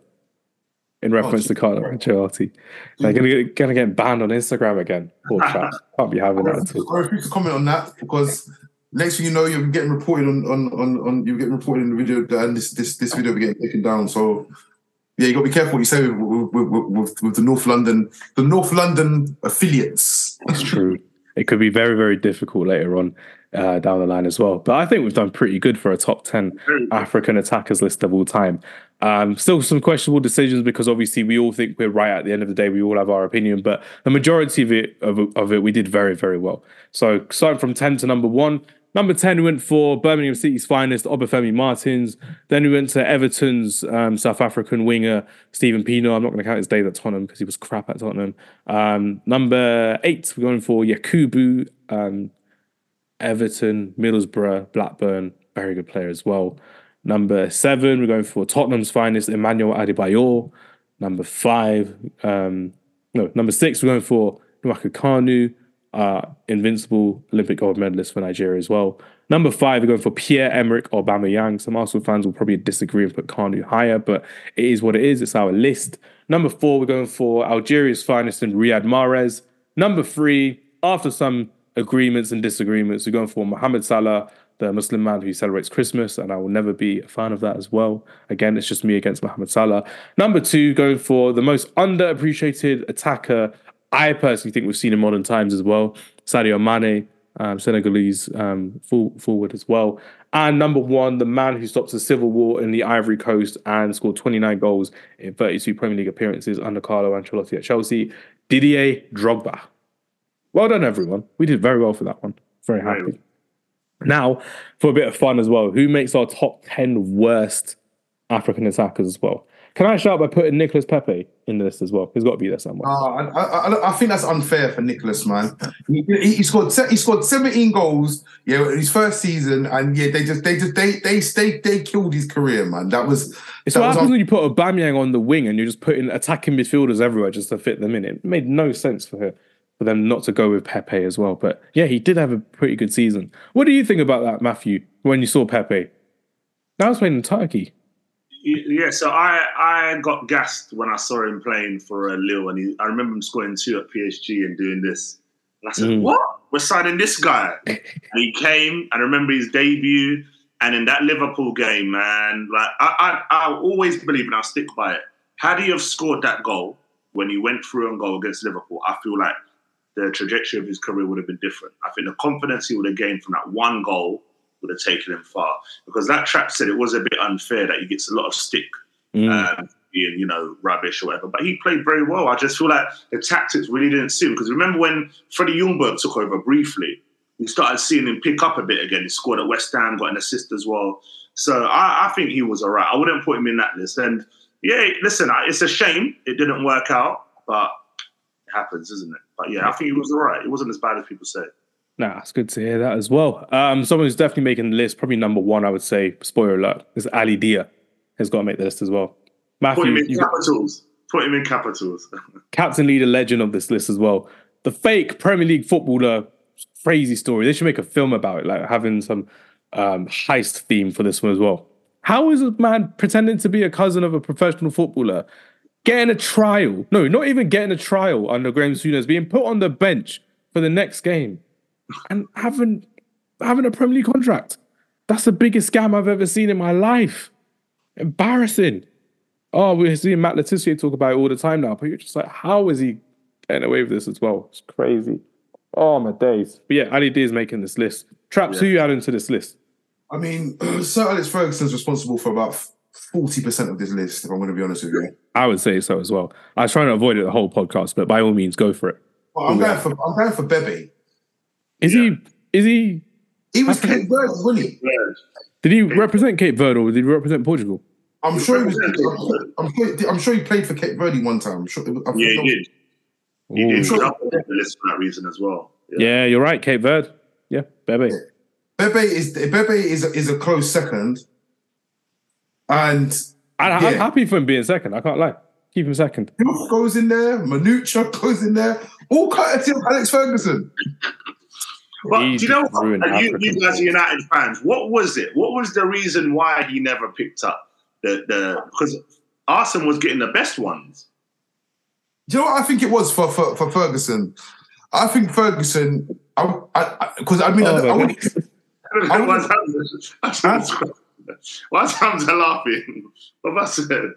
in oh, reference oh, to Carlo Ancelotti. They're mm-hmm. gonna get, gonna get banned on Instagram again. Poor chap. Can't be having that. I refuse to comment on that because next thing you know, you're getting reported on on on, on you're getting reported in the video and this this this video will be getting taken down. So Yeah, you got to be careful what you say with, with, with, with, the North London, the North London affiliates. It's true. it could be very, very difficult later on uh, down the line as well. But I think we've done pretty good for a top 10 African attackers list of all time. Um, still some questionable decisions because obviously we all think we're right at the end of the day. We all have our opinion, but the majority of it of, of it we did very, very well. So starting from 10 to number one, Number 10, we went for Birmingham City's finest, Obafemi Martins. Then we went to Everton's um, South African winger, Steven Pienaar. I'm not going to count his days at Tottenham because he was crap at Tottenham. Um, number eight, we're going for Yakubu, um, Everton, Middlesbrough, Blackburn. Very good player as well. Number seven, we're going for Tottenham's finest, Emmanuel Adebayor. Number five, um, no, number six, we're going for Nwankwo Kanu uh, invincible Olympic gold medalist for Nigeria as well. Number five, we're going for Pierre Emerick Aubameyang. Some Arsenal fans will probably disagree and put Kanu higher, but it is what it is. It's our list. Number four, we're going for Algeria's finest and Riyad Mahrez. Number three, after some agreements and disagreements, we're going for Mohamed Salah, the Muslim man who celebrates Christmas, and I will never be a fan of that as well. Again, it's just me against Mohamed Salah. Number two, going for the most underappreciated attacker I personally think we've seen in modern times as well. Sadio Mane, um, Senegalese um, full, forward as well. And number one, the man who stopped the civil war in the Ivory Coast and scored 29 goals in 32 Premier League appearances under Carlo Ancelotti at Chelsea, Didier Drogba. Well done, everyone. We did very well for that one. Very happy. Now, for a bit of fun as well, who makes our top 10 worst African attackers as well? Can I start by putting Nicholas Pepe in the list as well? He's got to be there somewhere. Uh, I, I, I, think that's unfair for Nicholas, man. He, he, scored he scored 17 goals, yeah, in his first season, and yeah, they just they just they they they, they killed his career, man. That was. It's that what was happens when you put Aubameyang on the wing and you're just putting attacking midfielders everywhere just to fit them in. It made no sense for her for them not to go with Pepe as well. But yeah, he did have a pretty good season. What do you think about that, Matthew? When you saw Pepe, now he's playing in Turkey. Yeah, so I I got gassed when I saw him playing for uh, Lille, and he, I remember him scoring two at PSG and doing this. And I said, mm. "What? We're signing this guy." and he came, and I remember his debut, and in that Liverpool game, man, like I I, I always believe, and I'll stick by it. Had he have scored that goal when he went through and goal against Liverpool, I feel like the trajectory of his career would have been different. I think the confidence he would have gained from that one goal would have taken him far. Because that trap said it was a bit unfair that he gets a lot of stick mm. um, being, you know, rubbish or whatever. But he played very well. I just feel like the tactics really didn't suit him. Because remember when Freddie Ljungberg took over briefly, we started seeing him pick up a bit again. He scored at West Ham, got an assist as well. So I, I think he was all right. I wouldn't put him in that list. And yeah, listen, it's a shame it didn't work out, but happens, isn't it? But yeah, I think he was all right. It wasn't as bad as people say. Nah, it's good to hear that as well. Um, someone who's definitely making the list, probably number one, I would say, spoiler alert, is Ali Dia. Has got to make the list as well. Matthew, Put him in capitals. Put him in capitals. captain, leader, legend of this list as well. The fake Premier League footballer, crazy story. They should make a film about it, like having some um, heist theme for this one as well. How is a man pretending to be a cousin of a professional footballer, getting a trial? No, not even getting a trial under Graham Souness, being put on the bench for the next game and having having a Premier League contract. That's the biggest scam I've ever seen in my life. Embarrassing. Oh, we're seeing Matt Le Tissier talk about it all the time now, but you're just like, how is he getting away with this as well? It's crazy. Oh my days. But yeah, Ali D is making this list. Traps, yeah. who you add into this list? I mean, Sir Alex Ferguson's responsible for about 40% of this list, if I'm going to be honest with you. I would say so as well. I was trying to avoid it the whole podcast, but by all means, go for it. Well, I'm, going for, I'm going for Bebe. Is yeah. he? Is he? He was Cape Verde, wasn't he? Did he represent Cape Verde or did he represent Portugal? I'm sure he was. I'm, sure, I'm sure he played for Cape Verde one time. I'm sure. I'm yeah, he did. He did. Sure. the list for that reason as well. Yeah. yeah, you're right. Cape Verde. Yeah, Bebe. Yeah. Bebe is Bebe is is a close second, and I, am yeah. happy for him being second. I can't lie. Keep him second. Goes in there. Manucho goes in there. All courtesy of Alex Ferguson. But do you know what? You, you, guys are United fans. What was it? What was the reason why he never picked up the the because Arsenal was getting the best ones. Do you know what I think it was for for, for Ferguson? I think Ferguson, because I, I, I, mean, oh, I, I, would, I would, why Hamza laughing? What have I said?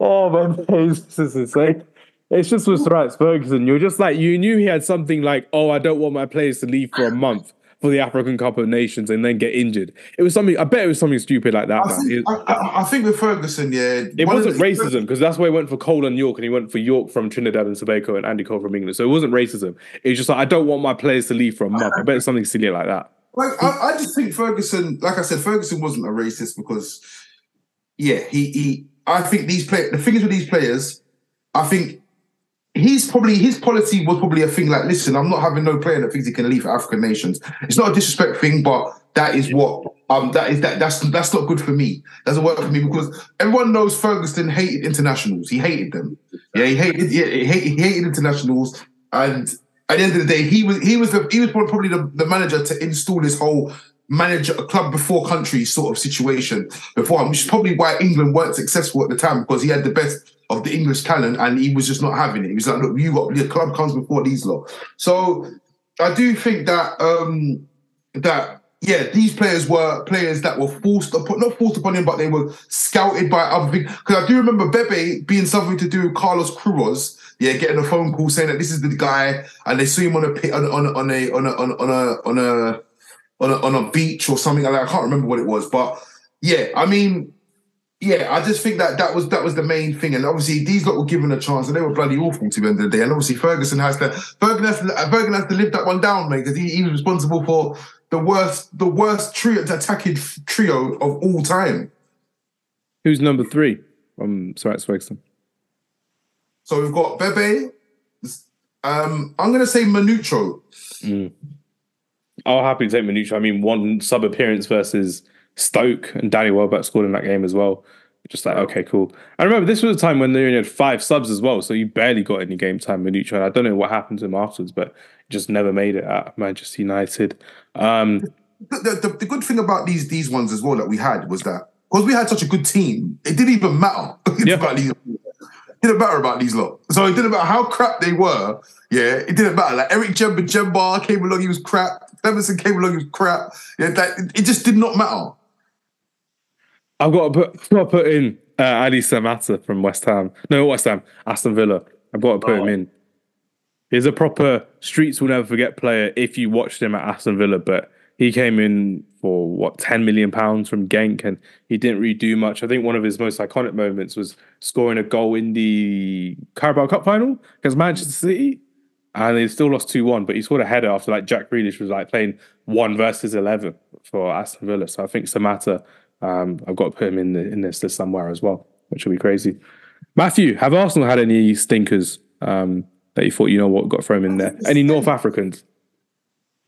Oh my days, this is insane. It's just with Sir Alex Ferguson. You're just like you knew he had something like, oh, I don't want my players to leave for a month for the African Cup of Nations and then get injured. It was something. I bet it was something stupid like that. I man. think, I, I- I think with Ferguson, yeah, it wasn't the- racism because that's why he went for Cole and Yorke and he went for Yorke from Trinidad and Tobago and Andy Cole from England. So it wasn't racism. It's just like I don't want my players to leave for a month. I bet it's something silly like that. Like I, I just think Ferguson, like I said, Ferguson wasn't a racist because, yeah, he he. I think these play the things with these players, I think he's probably his policy was probably a thing like, listen, I'm not having no player that thinks he can leave African nations. It's not a disrespect thing, but that is what um that is that that's that's not good for me. Doesn't work for me because everyone knows Ferguson hated internationals. He hated them. Yeah, he hated yeah, he hated, he hated internationals and at the end of the day, he was he was the, he was probably the, the manager to install this whole manager a club before country sort of situation before him, which is probably why England weren't successful at the time because he had the best of the English talent and he was just not having it. He was like, look, you got the club comes before these lot. So I do think that um that yeah, these players were players that were forced upon, not forced upon him, but they were scouted by other people. Because I do remember Bebe being something to do with Carlos Queiroz. Yeah, getting a phone call saying that this is the guy, and they saw him on a on on a on a on a on a on a on a, on a beach or something like that. I can't remember what it was, but yeah, I mean, yeah, I just think that that was that was the main thing, and obviously these lot were given a chance, and they were bloody awful to the end of the day. And obviously Ferguson has to Ferguson has to, Ferguson has to live that one down, mate, because he, he was responsible for the worst the worst trio attacking trio of all time. Who's number three from Sir Alex Ferguson? So we've got Bebe. Um, I'm gonna say Manucho. I'll happily take Manucho. I mean, one sub appearance versus Stoke and Danny Welbeck scored in that game as well. Just like, okay, cool. I remember this was a time when they only had five subs as well, so you barely got any game time, Manucho. And I don't know what happened to him afterwards, but just never made it at Manchester United. Um, the, the, the good thing about these these ones as well that we had was that because we had such a good team, it didn't even matter Yeah. About these. It didn't matter about these lot. So it didn't matter how crap they were. Yeah, it didn't matter. Like Eric Djemba-Djemba came along, he was crap. Emerson came along, he was crap. Yeah, that, it just did not matter. I've got to put, I've got to put in uh, Ally Samatta from West Ham. No, West Ham, Aston Villa. I've got to put him in. He's a proper streets will never forget player if you watched him at Aston Villa, but he came in for what 10 million pounds from Genk and he didn't really do much. I think one of his most iconic moments was scoring a goal in the Carabao Cup final against Manchester City. And they still lost 2 1, but he scored a header after like Jack Grealish was like playing one versus 11 for Aston Villa. So I think Samatta, um, I've got to put him in, the, in this list somewhere as well, which will be crazy. Matthew, have Arsenal had any stinkers um, that you thought, you know what, got thrown in there? Any North Africans?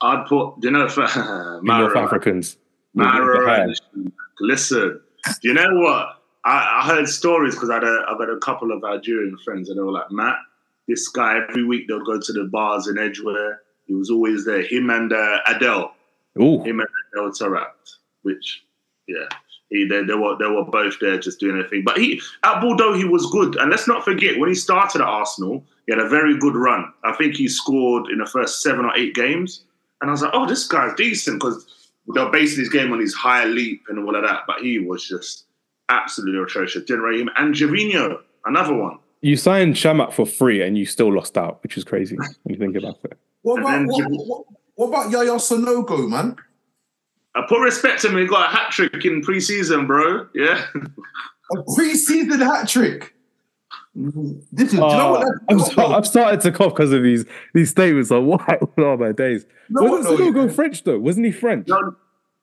I'd put, you know, for North Africans. Mara, listen, you know what? I, I heard stories because I had got a couple of Algerian friends and they were like, Matt, this guy every week they'll go to the bars in Edgware. He was always there. Him and uh, Adele, Ooh, him and Adel Taarabt, which, yeah, he they, they were they were both there just doing their thing. But he at Bordeaux he was good, and let's not forget when he started at Arsenal, he had a very good run. I think he scored in the first seven or eight games, and I was like, oh, this guy's decent because they're basing his game on his high leap and all of that. But he was just absolutely atrocious. Didn't rate him. And Gervinho, another one. you signed Chamakh for free and you still lost out, which is crazy when you think about it. What about then what, Jim- what, what about Yaya Sanogo, man? I put respect to him. He got a hat trick in pre-season, bro. Yeah. A pre-season hat trick. This is, do you know Uh, what? I'm That, so- I've started to cough because of these these statements. Like, what? What are my days? No, Wasn't no, Sanogo yeah. French though? Wasn't he French? No,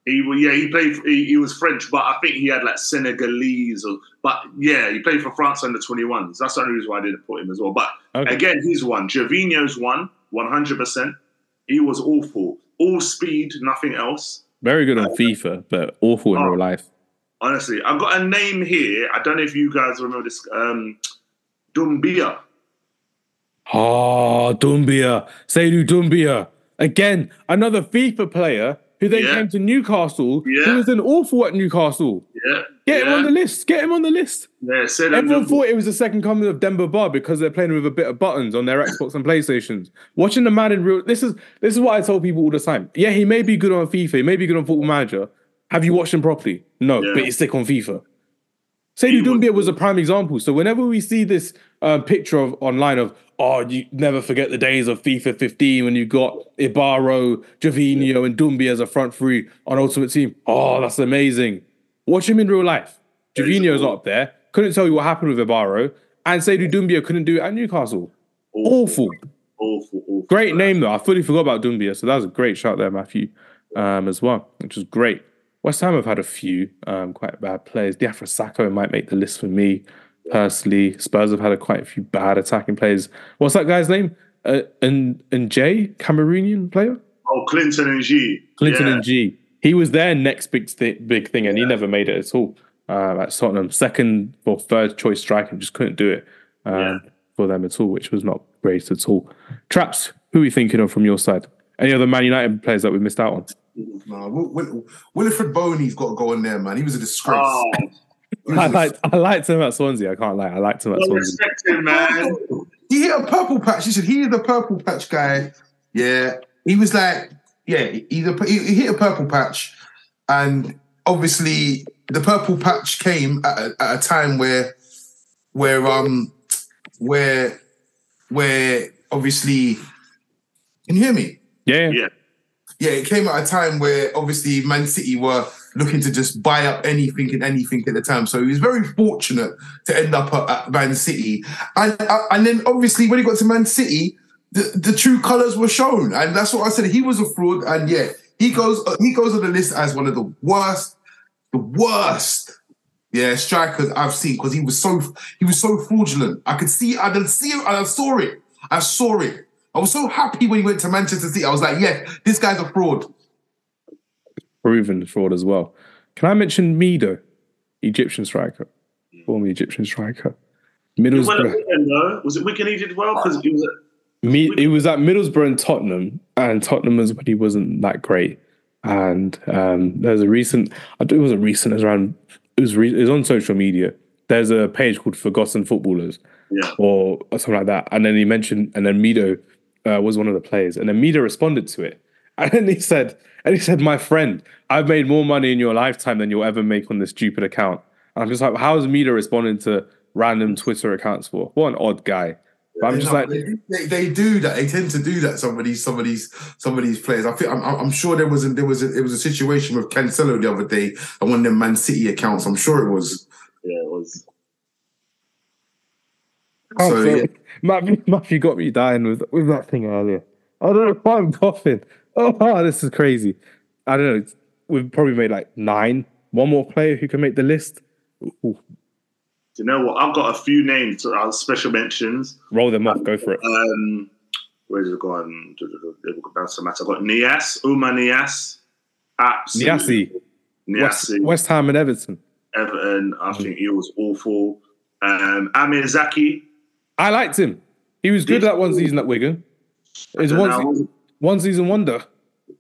he yeah he played. He, he was French, but I think he had like Senegalese or. But yeah, he played for France under twenty ones. That's the only reason why I didn't put him as well. But Okay. again, he's one. Gervinho's one, one hundred percent. He was awful. All speed, nothing else. Very good on FIFA, but awful in Oh. real life. Honestly, I've got a name here. I don't know if you guys remember this. Um, Doumbia. Oh, Doumbia. Seydou Doumbia. Again, another FIFA player who then Yeah. came to Newcastle. Yeah. Who was an awful at Newcastle. Yeah. Get yeah. him on the list. Get him on the list. Yeah, Everyone thought it was the second coming of Demba Ba because they're playing with a bit of buttons on their Xbox and PlayStations. Watching the man in real this is this is what I tell people all the time. Yeah, he may be good on FIFA, he may be good on Football Manager. Have you watched him properly? No, but he's sick on FIFA. Seydou was- Doumbia was a prime example. So whenever we see this uh, picture of online of oh, you never forget the days of FIFA 15 when you got Ibarbo, Gervinho, and Doumbia as a front three on Ultimate Team. Oh, that's amazing. Watch him in real life. Yeah, cool. up there. Couldn't tell you what happened with Ibarbo, and Seydou Doumbia couldn't do it at Newcastle. Awful. awful, awful. Great name though. I fully forgot about Doumbia, so that was a great shot there, Matthew, um, as well, which was great. West Ham have had a few um, quite bad players. Diafra Sakho might make the list for me personally. Spurs have had a quite a few bad attacking players. What's that guy's name? Uh, and and Jay, Cameroonian player, Oh, Clinton N'Jie. Clinton yeah. and G. He was their next big thi- big thing, and he never made it at all. Uh, at Tottenham, second or third choice striker, just couldn't do it um, Yeah. for them at all, which was not great at all. Traps, who are you thinking of from your side? Any other Man United players that we missed out on? No, Will, Will, Wilfried Bony's got to go in there, man. He was a disgrace. Oh, He was I a- liked I liked him at Swansea. I can't lie. I liked him at well Swansea. respected, man. He hit a purple patch. He said he is a purple patch guy. Yeah, he was like, yeah, he's a, he, he hit a purple patch, and obviously the purple patch came at a, at a time where, where um, where, where obviously, can you hear me? Yeah, yeah. Yeah. it came at a time where obviously Man City were looking to just buy up anything and anything at the time. So he was very fortunate to end up at, at Man City. And uh, and then obviously when he got to Man City, the, the true colours were shown. And that's what I said. He was a fraud. And yeah, he goes he goes on the list as one of the worst, the worst. Yeah, strikers I've seen because he was so he was so fraudulent. I could see, I could see I saw it. I saw it. I was so happy when he went to Manchester City. I was like, yeah, this guy's a fraud. proven fraud as well. Can I mention Mido, Egyptian striker, former Egyptian striker, Well, at Middlesbrough. Wigan, though. Was it Wigan he did well? Because he was at Me, it was at Middlesbrough and Tottenham, and Tottenham was when he wasn't that great. And um, there's a recent, I think it was a recent, it was around, it was, re, it was on social media. There's a page called Forgotten Footballers, Yeah. or, or something like that. And then he mentioned, and then Mido uh, was one of the players, and Amida responded to it, and he said, and he said, "My friend, I've made more money in your lifetime than you'll ever make on this stupid account." And I'm just like, how is Amida responding to random Twitter accounts for? What an odd guy. But I'm just like, they, they, they do that. They tend to do that. Some of these, some of these, some of these players. I think I'm, I'm sure there was a, there was a, it was a situation with Cancelo the other day and one of them Man City accounts. I'm sure it was. Yeah, it was. Oh, So, sorry. yeah. Matthew, Matthew got me dying with with that thing earlier. I don't know why I'm coughing. Oh, oh, this is crazy. I don't know. We've probably made like nine. One more player who can make the list. Ooh, Do you know what? I've got a few names, uh, special mentions. roll them off. Go for it. Um, where's it gone? That's the matter. I've got Niasse, Oumar Niasse. Absolutely. Niasse, West, Niasse. West Ham and Everton. Everton. I think he was awful. Um, Amr Zaki. I liked him. He was good that one season at Wigan. It was I one, don't know, I se- one season wonder.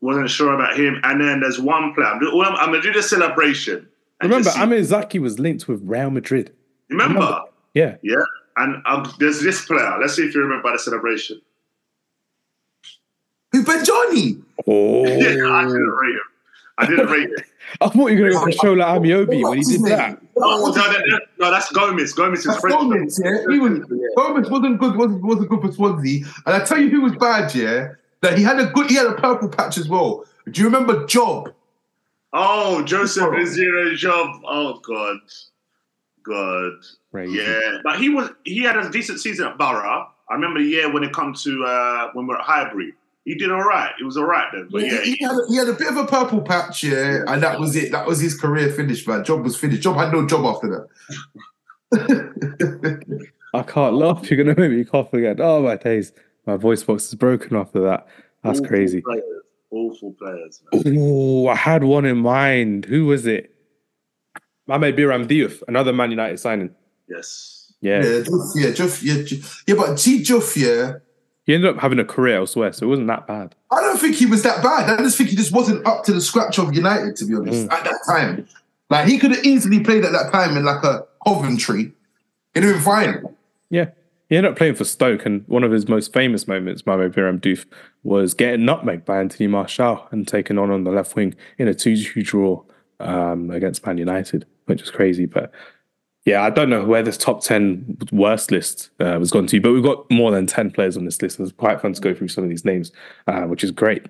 wasn't sure about him. And then there's one player. I'm, I'm, I'm going to do the celebration. Remember, just Amr Zaki was linked with Real Madrid. Remember? remember. Yeah. Yeah. And um, there's this player. Let's see if you remember the celebration. Who Benjani? Oh, Yeah, I didn't rate him. I didn't rate him. I thought you were going to go for show like Amiobi when he did that. Oh, no, no, no, no, that's Gomis. Gomis is That's French. Gomis, yeah. He was Gomis wasn't good. wasn't wasn't good for Swansea. And I tell you who was bad, yeah. That he had a good. He had a purple patch as well. Do you remember Job? Oh, Joseph-Désiré Job. Oh God, God. Crazy. Yeah, but he was he had a decent season at Borough. I remember the year when it come to uh, when we are at Highbury. He did all right. It was all right then. But Yeah, yeah, he, had a, he had a bit of a purple patch, yeah, and that was it. That was his career finished, man. Job was finished. Job had no job after that. I can't laugh. You're going to make me cough again. Oh, my days. My voice box is broken after that. That's awful crazy. Players. Awful players. Man. Oh, I had one in mind. Who was it? Mame Biram Diouf, another Man United signing. Yes. Yeah. yeah, Diouf, yeah, Diouf, yeah, Diouf- yeah. But G Diouf, yeah. He ended up having a career elsewhere, so it wasn't that bad. I don't think he was that bad. I just think he just wasn't up to the scratch of United, to be honest, Mm. at that time. Like he could have easily played at that time in like a Coventry. He'd have been fine. Yeah. He ended up playing for Stoke, and one of his most famous moments, Mame Biram Diouf, was getting nutmegged by Anthony Martial and taken on on the left wing in a 2 2 draw um, against Man United, which is crazy. But Yeah, I don't know where this top 10 worst list uh, was gone to, but we've got more than 10 players on this list. So it's quite fun to go through some of these names, uh, which is great.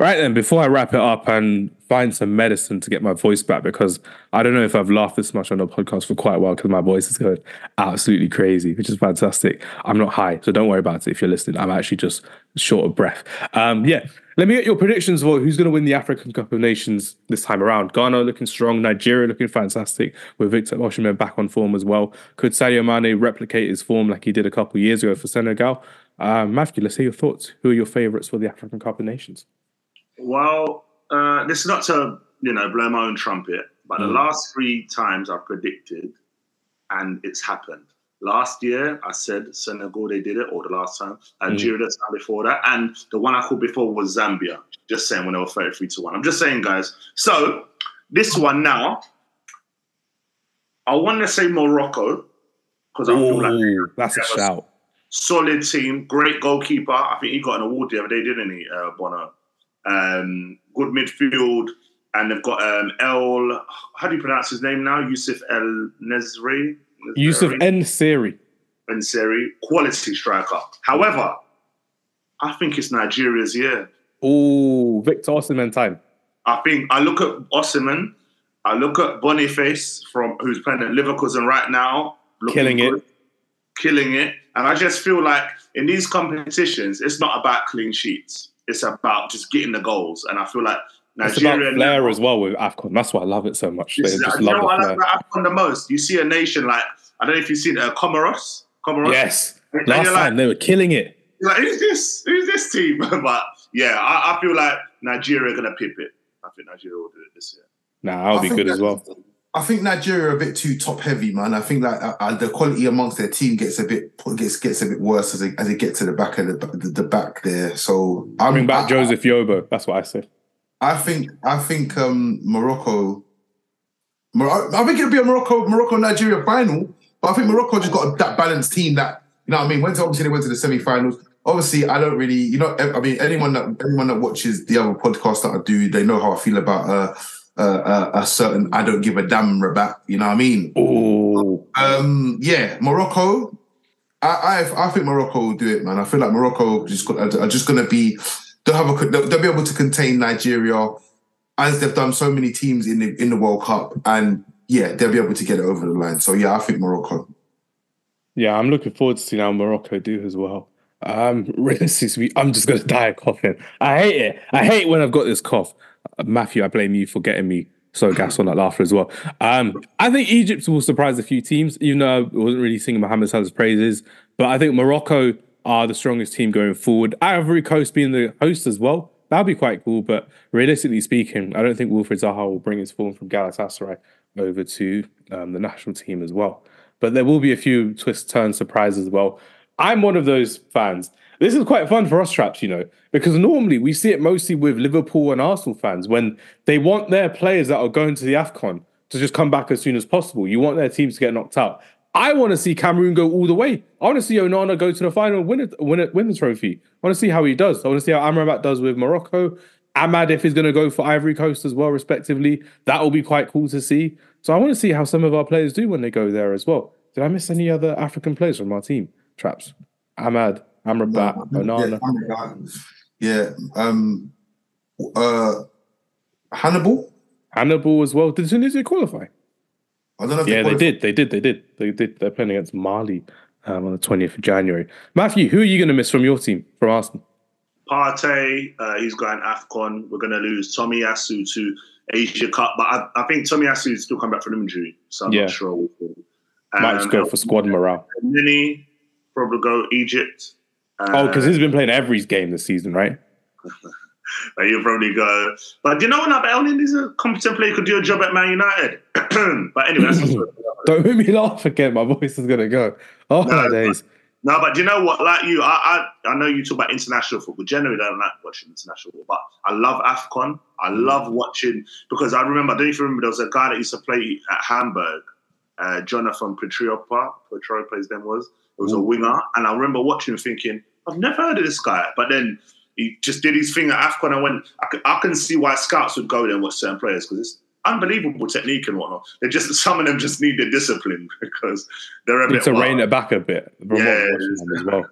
Right then, before I wrap it up and find some medicine to get my voice back, because I don't know if I've laughed this much on the podcast for quite a while because my voice is going absolutely crazy, which is fantastic. I'm not high, so don't worry about it if you're listening. I'm actually just short of breath. Um, yeah, let me get your predictions for who's going to win the African Cup of Nations this time around. Ghana looking strong, Nigeria looking fantastic, with Victor Osimhen back on form as well. Could Sadio Mane replicate his form like he did a couple years ago for Senegal? Um, Matthew, let's hear your thoughts. Who are your favourites for the African Cup of Nations? Well, uh, this is not to you know blow my own trumpet, but mm. the last three times I've predicted, and it's happened. Last year, I said Senegal, they did it, or the last time. Nigeria, mm. the time before that. And the one I called before was Zambia. Just saying when they were 33 to 1. I'm just saying, guys. So, this one now, I want to say Morocco, because I feel like that's a shout. Solid team, great goalkeeper. I think he got an award the other day, didn't he, uh, Bono? Um, good midfield. And they've got um, El, how do you pronounce his name now? Yusuf El Nezri. Yusuf En-Nesyri. En-Nesyri, quality striker. However, I think it's Nigeria's year. Oh, Victor Osimhen time. I think I look at Osimhen, I look at Boniface from who's playing at Leverkusen right now, killing good, it, killing it, and I just feel like in these competitions, it's not about clean sheets. It's about just getting the goals, and I feel like Nigeria it's about flair as well with Afcon. That's why I love it so much. They just you know what I love about Afcon the most? You see a nation like I don't know if you've seen uh, Comoros. Comoros. Yes. And Last time like, they were killing it. Like who's this? Who's this team? but yeah, I, I, feel like Nigeria are gonna pip it. I think Nigeria will do it this year. Nah, I'll be good as well. I think Nigeria are a bit too top heavy, man. I think like uh, uh, the quality amongst their team gets a bit gets gets a bit worse as they as they get to the back of the, the, the back there. So I bring back I, Joseph Yobo. That's what I said. I think I think um, Morocco. I think it'll be a Morocco Morocco Nigeria final, but I think Morocco just got a, that balanced team that you know what I mean. Went to, obviously they went to the semi-finals. Obviously, I don't really you know I mean anyone that anyone that watches the other podcast that I do, they know how I feel about uh, uh, a certain I don't give a damn Rabat. You know what I mean? Oh, um, yeah, Morocco. I, I I think Morocco will do it, man. I feel like Morocco just got, are just going to be they'll have a they'll, they'll be able to contain Nigeria as they've done so many teams in the in the World Cup, and yeah, they'll be able to get it over the line. So yeah, I think Morocco. Yeah, I'm looking forward to seeing how Morocco do as well. Um, realistically, I'm just gonna die of coughing. I hate it. I hate when I've got this cough. Uh, Matthew, I blame you for getting me so gas on that laughter as well. Um, I think Egypt will surprise a few teams, even though I wasn't really singing Mohamed Salah's praises. But I think Morocco are the strongest team going forward. Ivory Coast being the host as well. That'd be quite cool. But realistically speaking, I don't think Wilfried Zaha will bring his form from Galatasaray over to um, the national team as well. But there will be a few twist turn surprises as well. I'm one of those fans. This is quite fun for us traps, you know, because normally we see it mostly with Liverpool and Arsenal fans when they want their players that are going to the AFCON to just come back as soon as possible. You want their teams to get knocked out. I want to see Cameroon go all the way. I want to see Onana go to the final, win it, win it, win the trophy. I want to see how he does. I want to see how Amrabat does with Morocco. Amad, if he's going to go for Ivory Coast as well, respectively, that will be quite cool to see. So I want to see how some of our players do when they go there as well. Did I miss any other African players from our team? Traps, Amad, Amrabat, Onana. Yeah, yeah. Um, uh, Hannibal. Hannibal as well. Did Tunisia qualify? I don't know. yeah, they, they did. They did. They did. They did. They're playing against Mali um, on the twentieth of January. Matthew, who are you going to miss from your team from Arsenal? Partey, uh, he's going Afcon. We're going to lose Tomiyasu to Asia Cup, but I, I think Tomiyasu is still coming back from injury, so I'm yeah. not sure. Um, Might just go for squad morale. Mini probably go Egypt. Uh, oh, because he's been playing every game this season, right? Like you'll probably go, but do you know what? Belling is a competent player could do a job at Man United. but anyway, don't make me laugh again. My voice is gonna go. Oh no, my days. No, but do you know what? Like you, I, I, I know you talk about international football. Generally, I don't like watching international football, but I love Afcon. I mm. love watching because I remember. I don't even remember there was a guy that used to play at Hamburg, uh, Jonathan Pitroipa. Petriopa, his name was. It was Ooh. a winger, and I remember watching, thinking, I've never heard of this guy. But then he just did his thing at AFCON. I went, I can, I can see why scouts would go there and watch certain players because it's unbelievable technique and whatnot. They just some of them just need the discipline because they're a Need bit to rein it back a bit. Yeah, I'm watching them as well.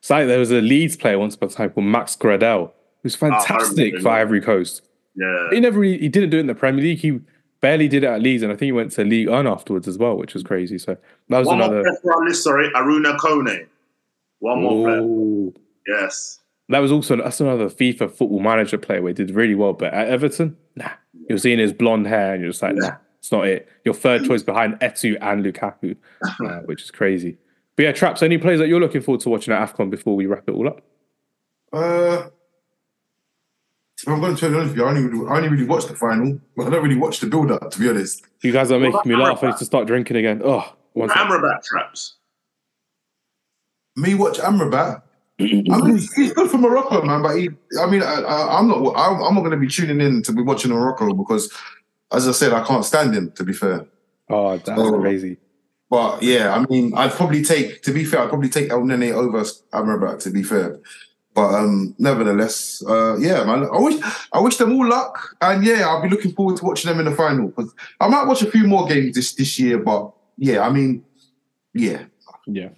It's like there was a Leeds player once upon a time called Max Gradel, who's Ah, fantastic remember for. Ivory Coast. Yeah, He never he didn't do it in the Premier League. He barely did it at Leeds, and I think he went to League One afterwards as well, which was crazy. So that was one more another. player our list. Sorry, Arouna Koné. One more player. Yes. That was also that's another FIFA football manager player where he did really well, but at Everton, nah. You're seeing his blonde hair, and you're just like, nah, it's not it. Your third choice behind Eto'o and Lukaku, uh, which is crazy. But yeah, traps. Any players that you're looking forward to watching at Afcon before we wrap it all up? Uh, if I'm going to tell you honest with you, I only, really, I only really watched the final. But I don't really watch the build up, to be honest. You guys are making me about laugh. I need to start drinking again. Oh, one second. Amrabat traps. Me watch Amrabat. I mean, he's, he's good for Morocco, man. But he, I mean, I, I, I'm not. I'm, I'm not going to be tuning in to be watching Morocco because, as I said, I can't stand him. To be fair, Oh, that's Oh. crazy. but yeah, I mean, I'd probably take. To be fair, I'd probably take Elneny over Amrabat. To be fair, but um, nevertheless, uh, yeah, man. I wish I wish them all luck, and yeah, I'll be looking forward to watching them in the final because I might watch a few more games this this year. But yeah, I mean, yeah, Yeah,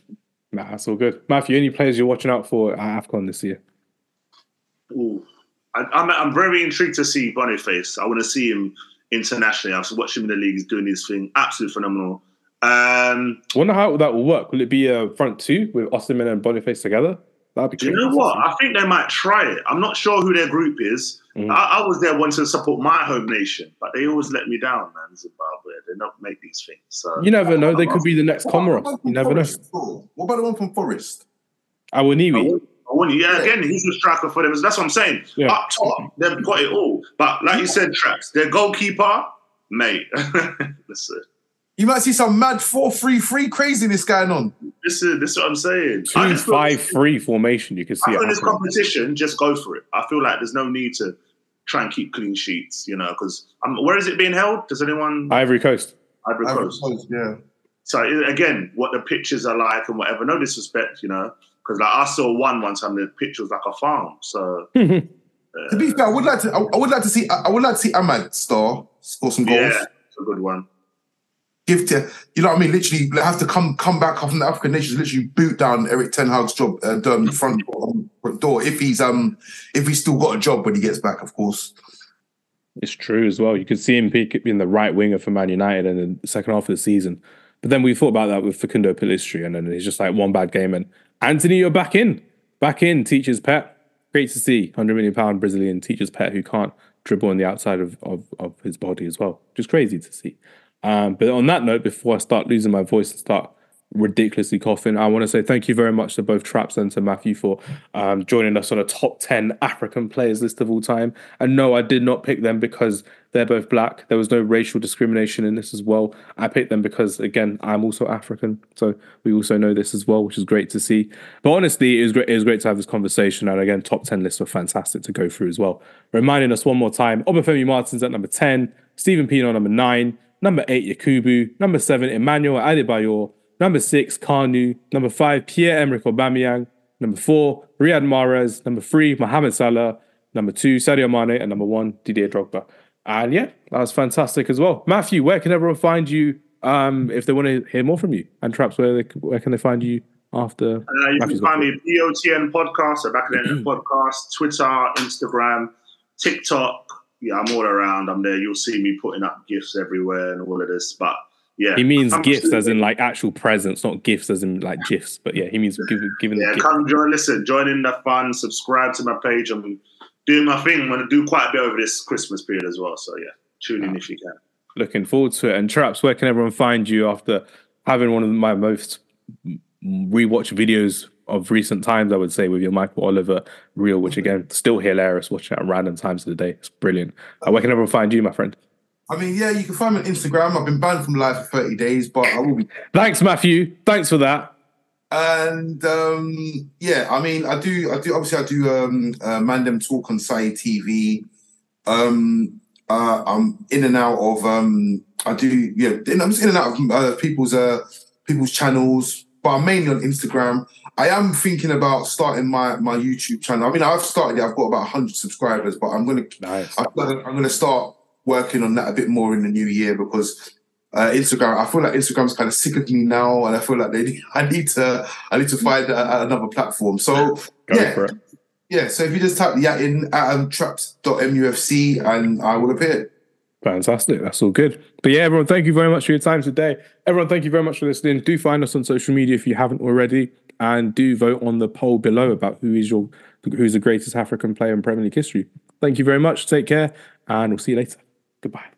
nah, that's all good. Matthew, any players you're watching out for at Afcon this year? Ooh. I, I'm, I'm very intrigued to see Boniface. I want to see him internationally. I've watched him in the league. He's doing his thing. Absolutely phenomenal. Um, Wonder how that will work. Will it be a front two with Osimhen and Boniface together? That'd be. do you know what? I think they might try it. I'm not sure who their group is. Mm. I, I was there once to support my home nation, but they always let me down, man. Zimbabwe. They don't make these things. So You never know. They could be the next What about the Comoros. You never know. Forest, though? What about the one from Forest? I Awoniyi. want- I want you. Yeah, again, he's a striker for them. That's what I'm saying. Yeah. Up top, they've got it all. But like you said, traps. Their goalkeeper, mate. listen, You might see some mad four three three craziness going on. this is this is what I'm saying. I Two five three formation. You can see I it feel this competition, just go for it. I feel like there's no need to try and keep clean sheets, you know, because um, where is it being held? Does anyone? Ivory Coast. Ivory Ivory Coast. Coast, yeah. So again, what the pictures are like and whatever. No disrespect, you know, because like I saw one one time. The picture was like a farm. So To be fair, I would like to. I, I would like to see. I, I would like to see Ahmad star score some goals. yeah, it's a good one. Give to you know what I mean. Literally, have to come come back from the African nations. Literally boot down Erik Ten Hag's job uh, um, front door, front door if he's um if he's still got a job when he gets back, of course. It's true as well. You could see him peak being the right winger for Man United in the second half of the season. But then we thought about that with Facundo Pelistri, and then he's just like one bad game. And Antony, you're back in, back in. Teacher's pet. Great to see. Hundred million pound Brazilian teacher's pet who can't dribble on the outside of, of, of his body as well. Just crazy to see. Um, but on that note, before I start losing my voice and start ridiculously coughing, I want to say thank you very much to both Traps and to Matthew for um, joining us on a top 10 African players list of all time. And no, I did not pick them because they're both black. There was no racial discrimination in this as well. I picked them because, again, I'm also African. So we also know this as well, which is great to see. But honestly, it was great, it was great to have this conversation. And again, top 10 lists were fantastic to go through as well. Reminding us one more time Obafemi Martins at number 10, Steven Pienaar number 9, number 8, Yakubu, number 7, Emmanuel Adebayor, number 6, Kanu, number 5, Pierre-Emerick Aubameyang, number 4, Riyad Mahrez, number 3, Mohamed Salah, number 2, Sadio Mane, and number 1, Didier Drogba. And yeah, that was fantastic as well. Matthew, where can everyone find you um, if they want to hear more from you? And Traps, where they, where can they find you after? Uh, you Matthew's can find me BOTN podcast, at the podcast, Twitter, Instagram, TikTok. Yeah, I'm all around. I'm there. You'll see me putting up gifts everywhere and all of this. But yeah, He means gifts as in like actual presents, not gifts as in like gifs. But yeah, he means giving giving Yeah, the gift. come join. Listen, join in the fun. Subscribe to my page. I'm doing my thing. I'm to do quite a bit over this Christmas period as well. So yeah, tune in if you can. Looking forward to it. And Traps, where can everyone find you after having one of my most mm, rewatch videos of recent times? I would say with your Michael Oliver reel, which again still hilarious. Watching at random times of the day, it's brilliant. Uh, where can everyone find you, my friend? I mean, yeah, you can find me on Instagram. I've been banned from live for 30 days, but I will be. Thanks, Matthew. Thanks for that. And um, yeah, I mean, I do, I do. Obviously, I do um, uh, Mandem Talk on Sai TV. Um, uh, I'm in and out of. Um, I do, yeah, I'm just in and out of uh, people's uh, people's channels, but I'm mainly on Instagram. I am thinking about starting my my YouTube channel. I mean, I've started it. I've got about 100 subscribers, but I'm gonna Nice. I'm gonna, I'm gonna start working on that a bit more in the new year because uh, Instagram. I feel like Instagram's kind of sick of me now, and I feel like they. I need to. I need to find a, another platform. So Go yeah, yeah. So if you just type yeah in at um, traps.mufc and I will appear. Fantastic. That's all good. But yeah, everyone, thank you very much for your time today. Everyone, thank you very much for listening. Do find us on social media if you haven't already, and do vote on the poll below about who is your who's the greatest African player in Premier League history. Thank you very much. Take care, and we'll see you later. Goodbye.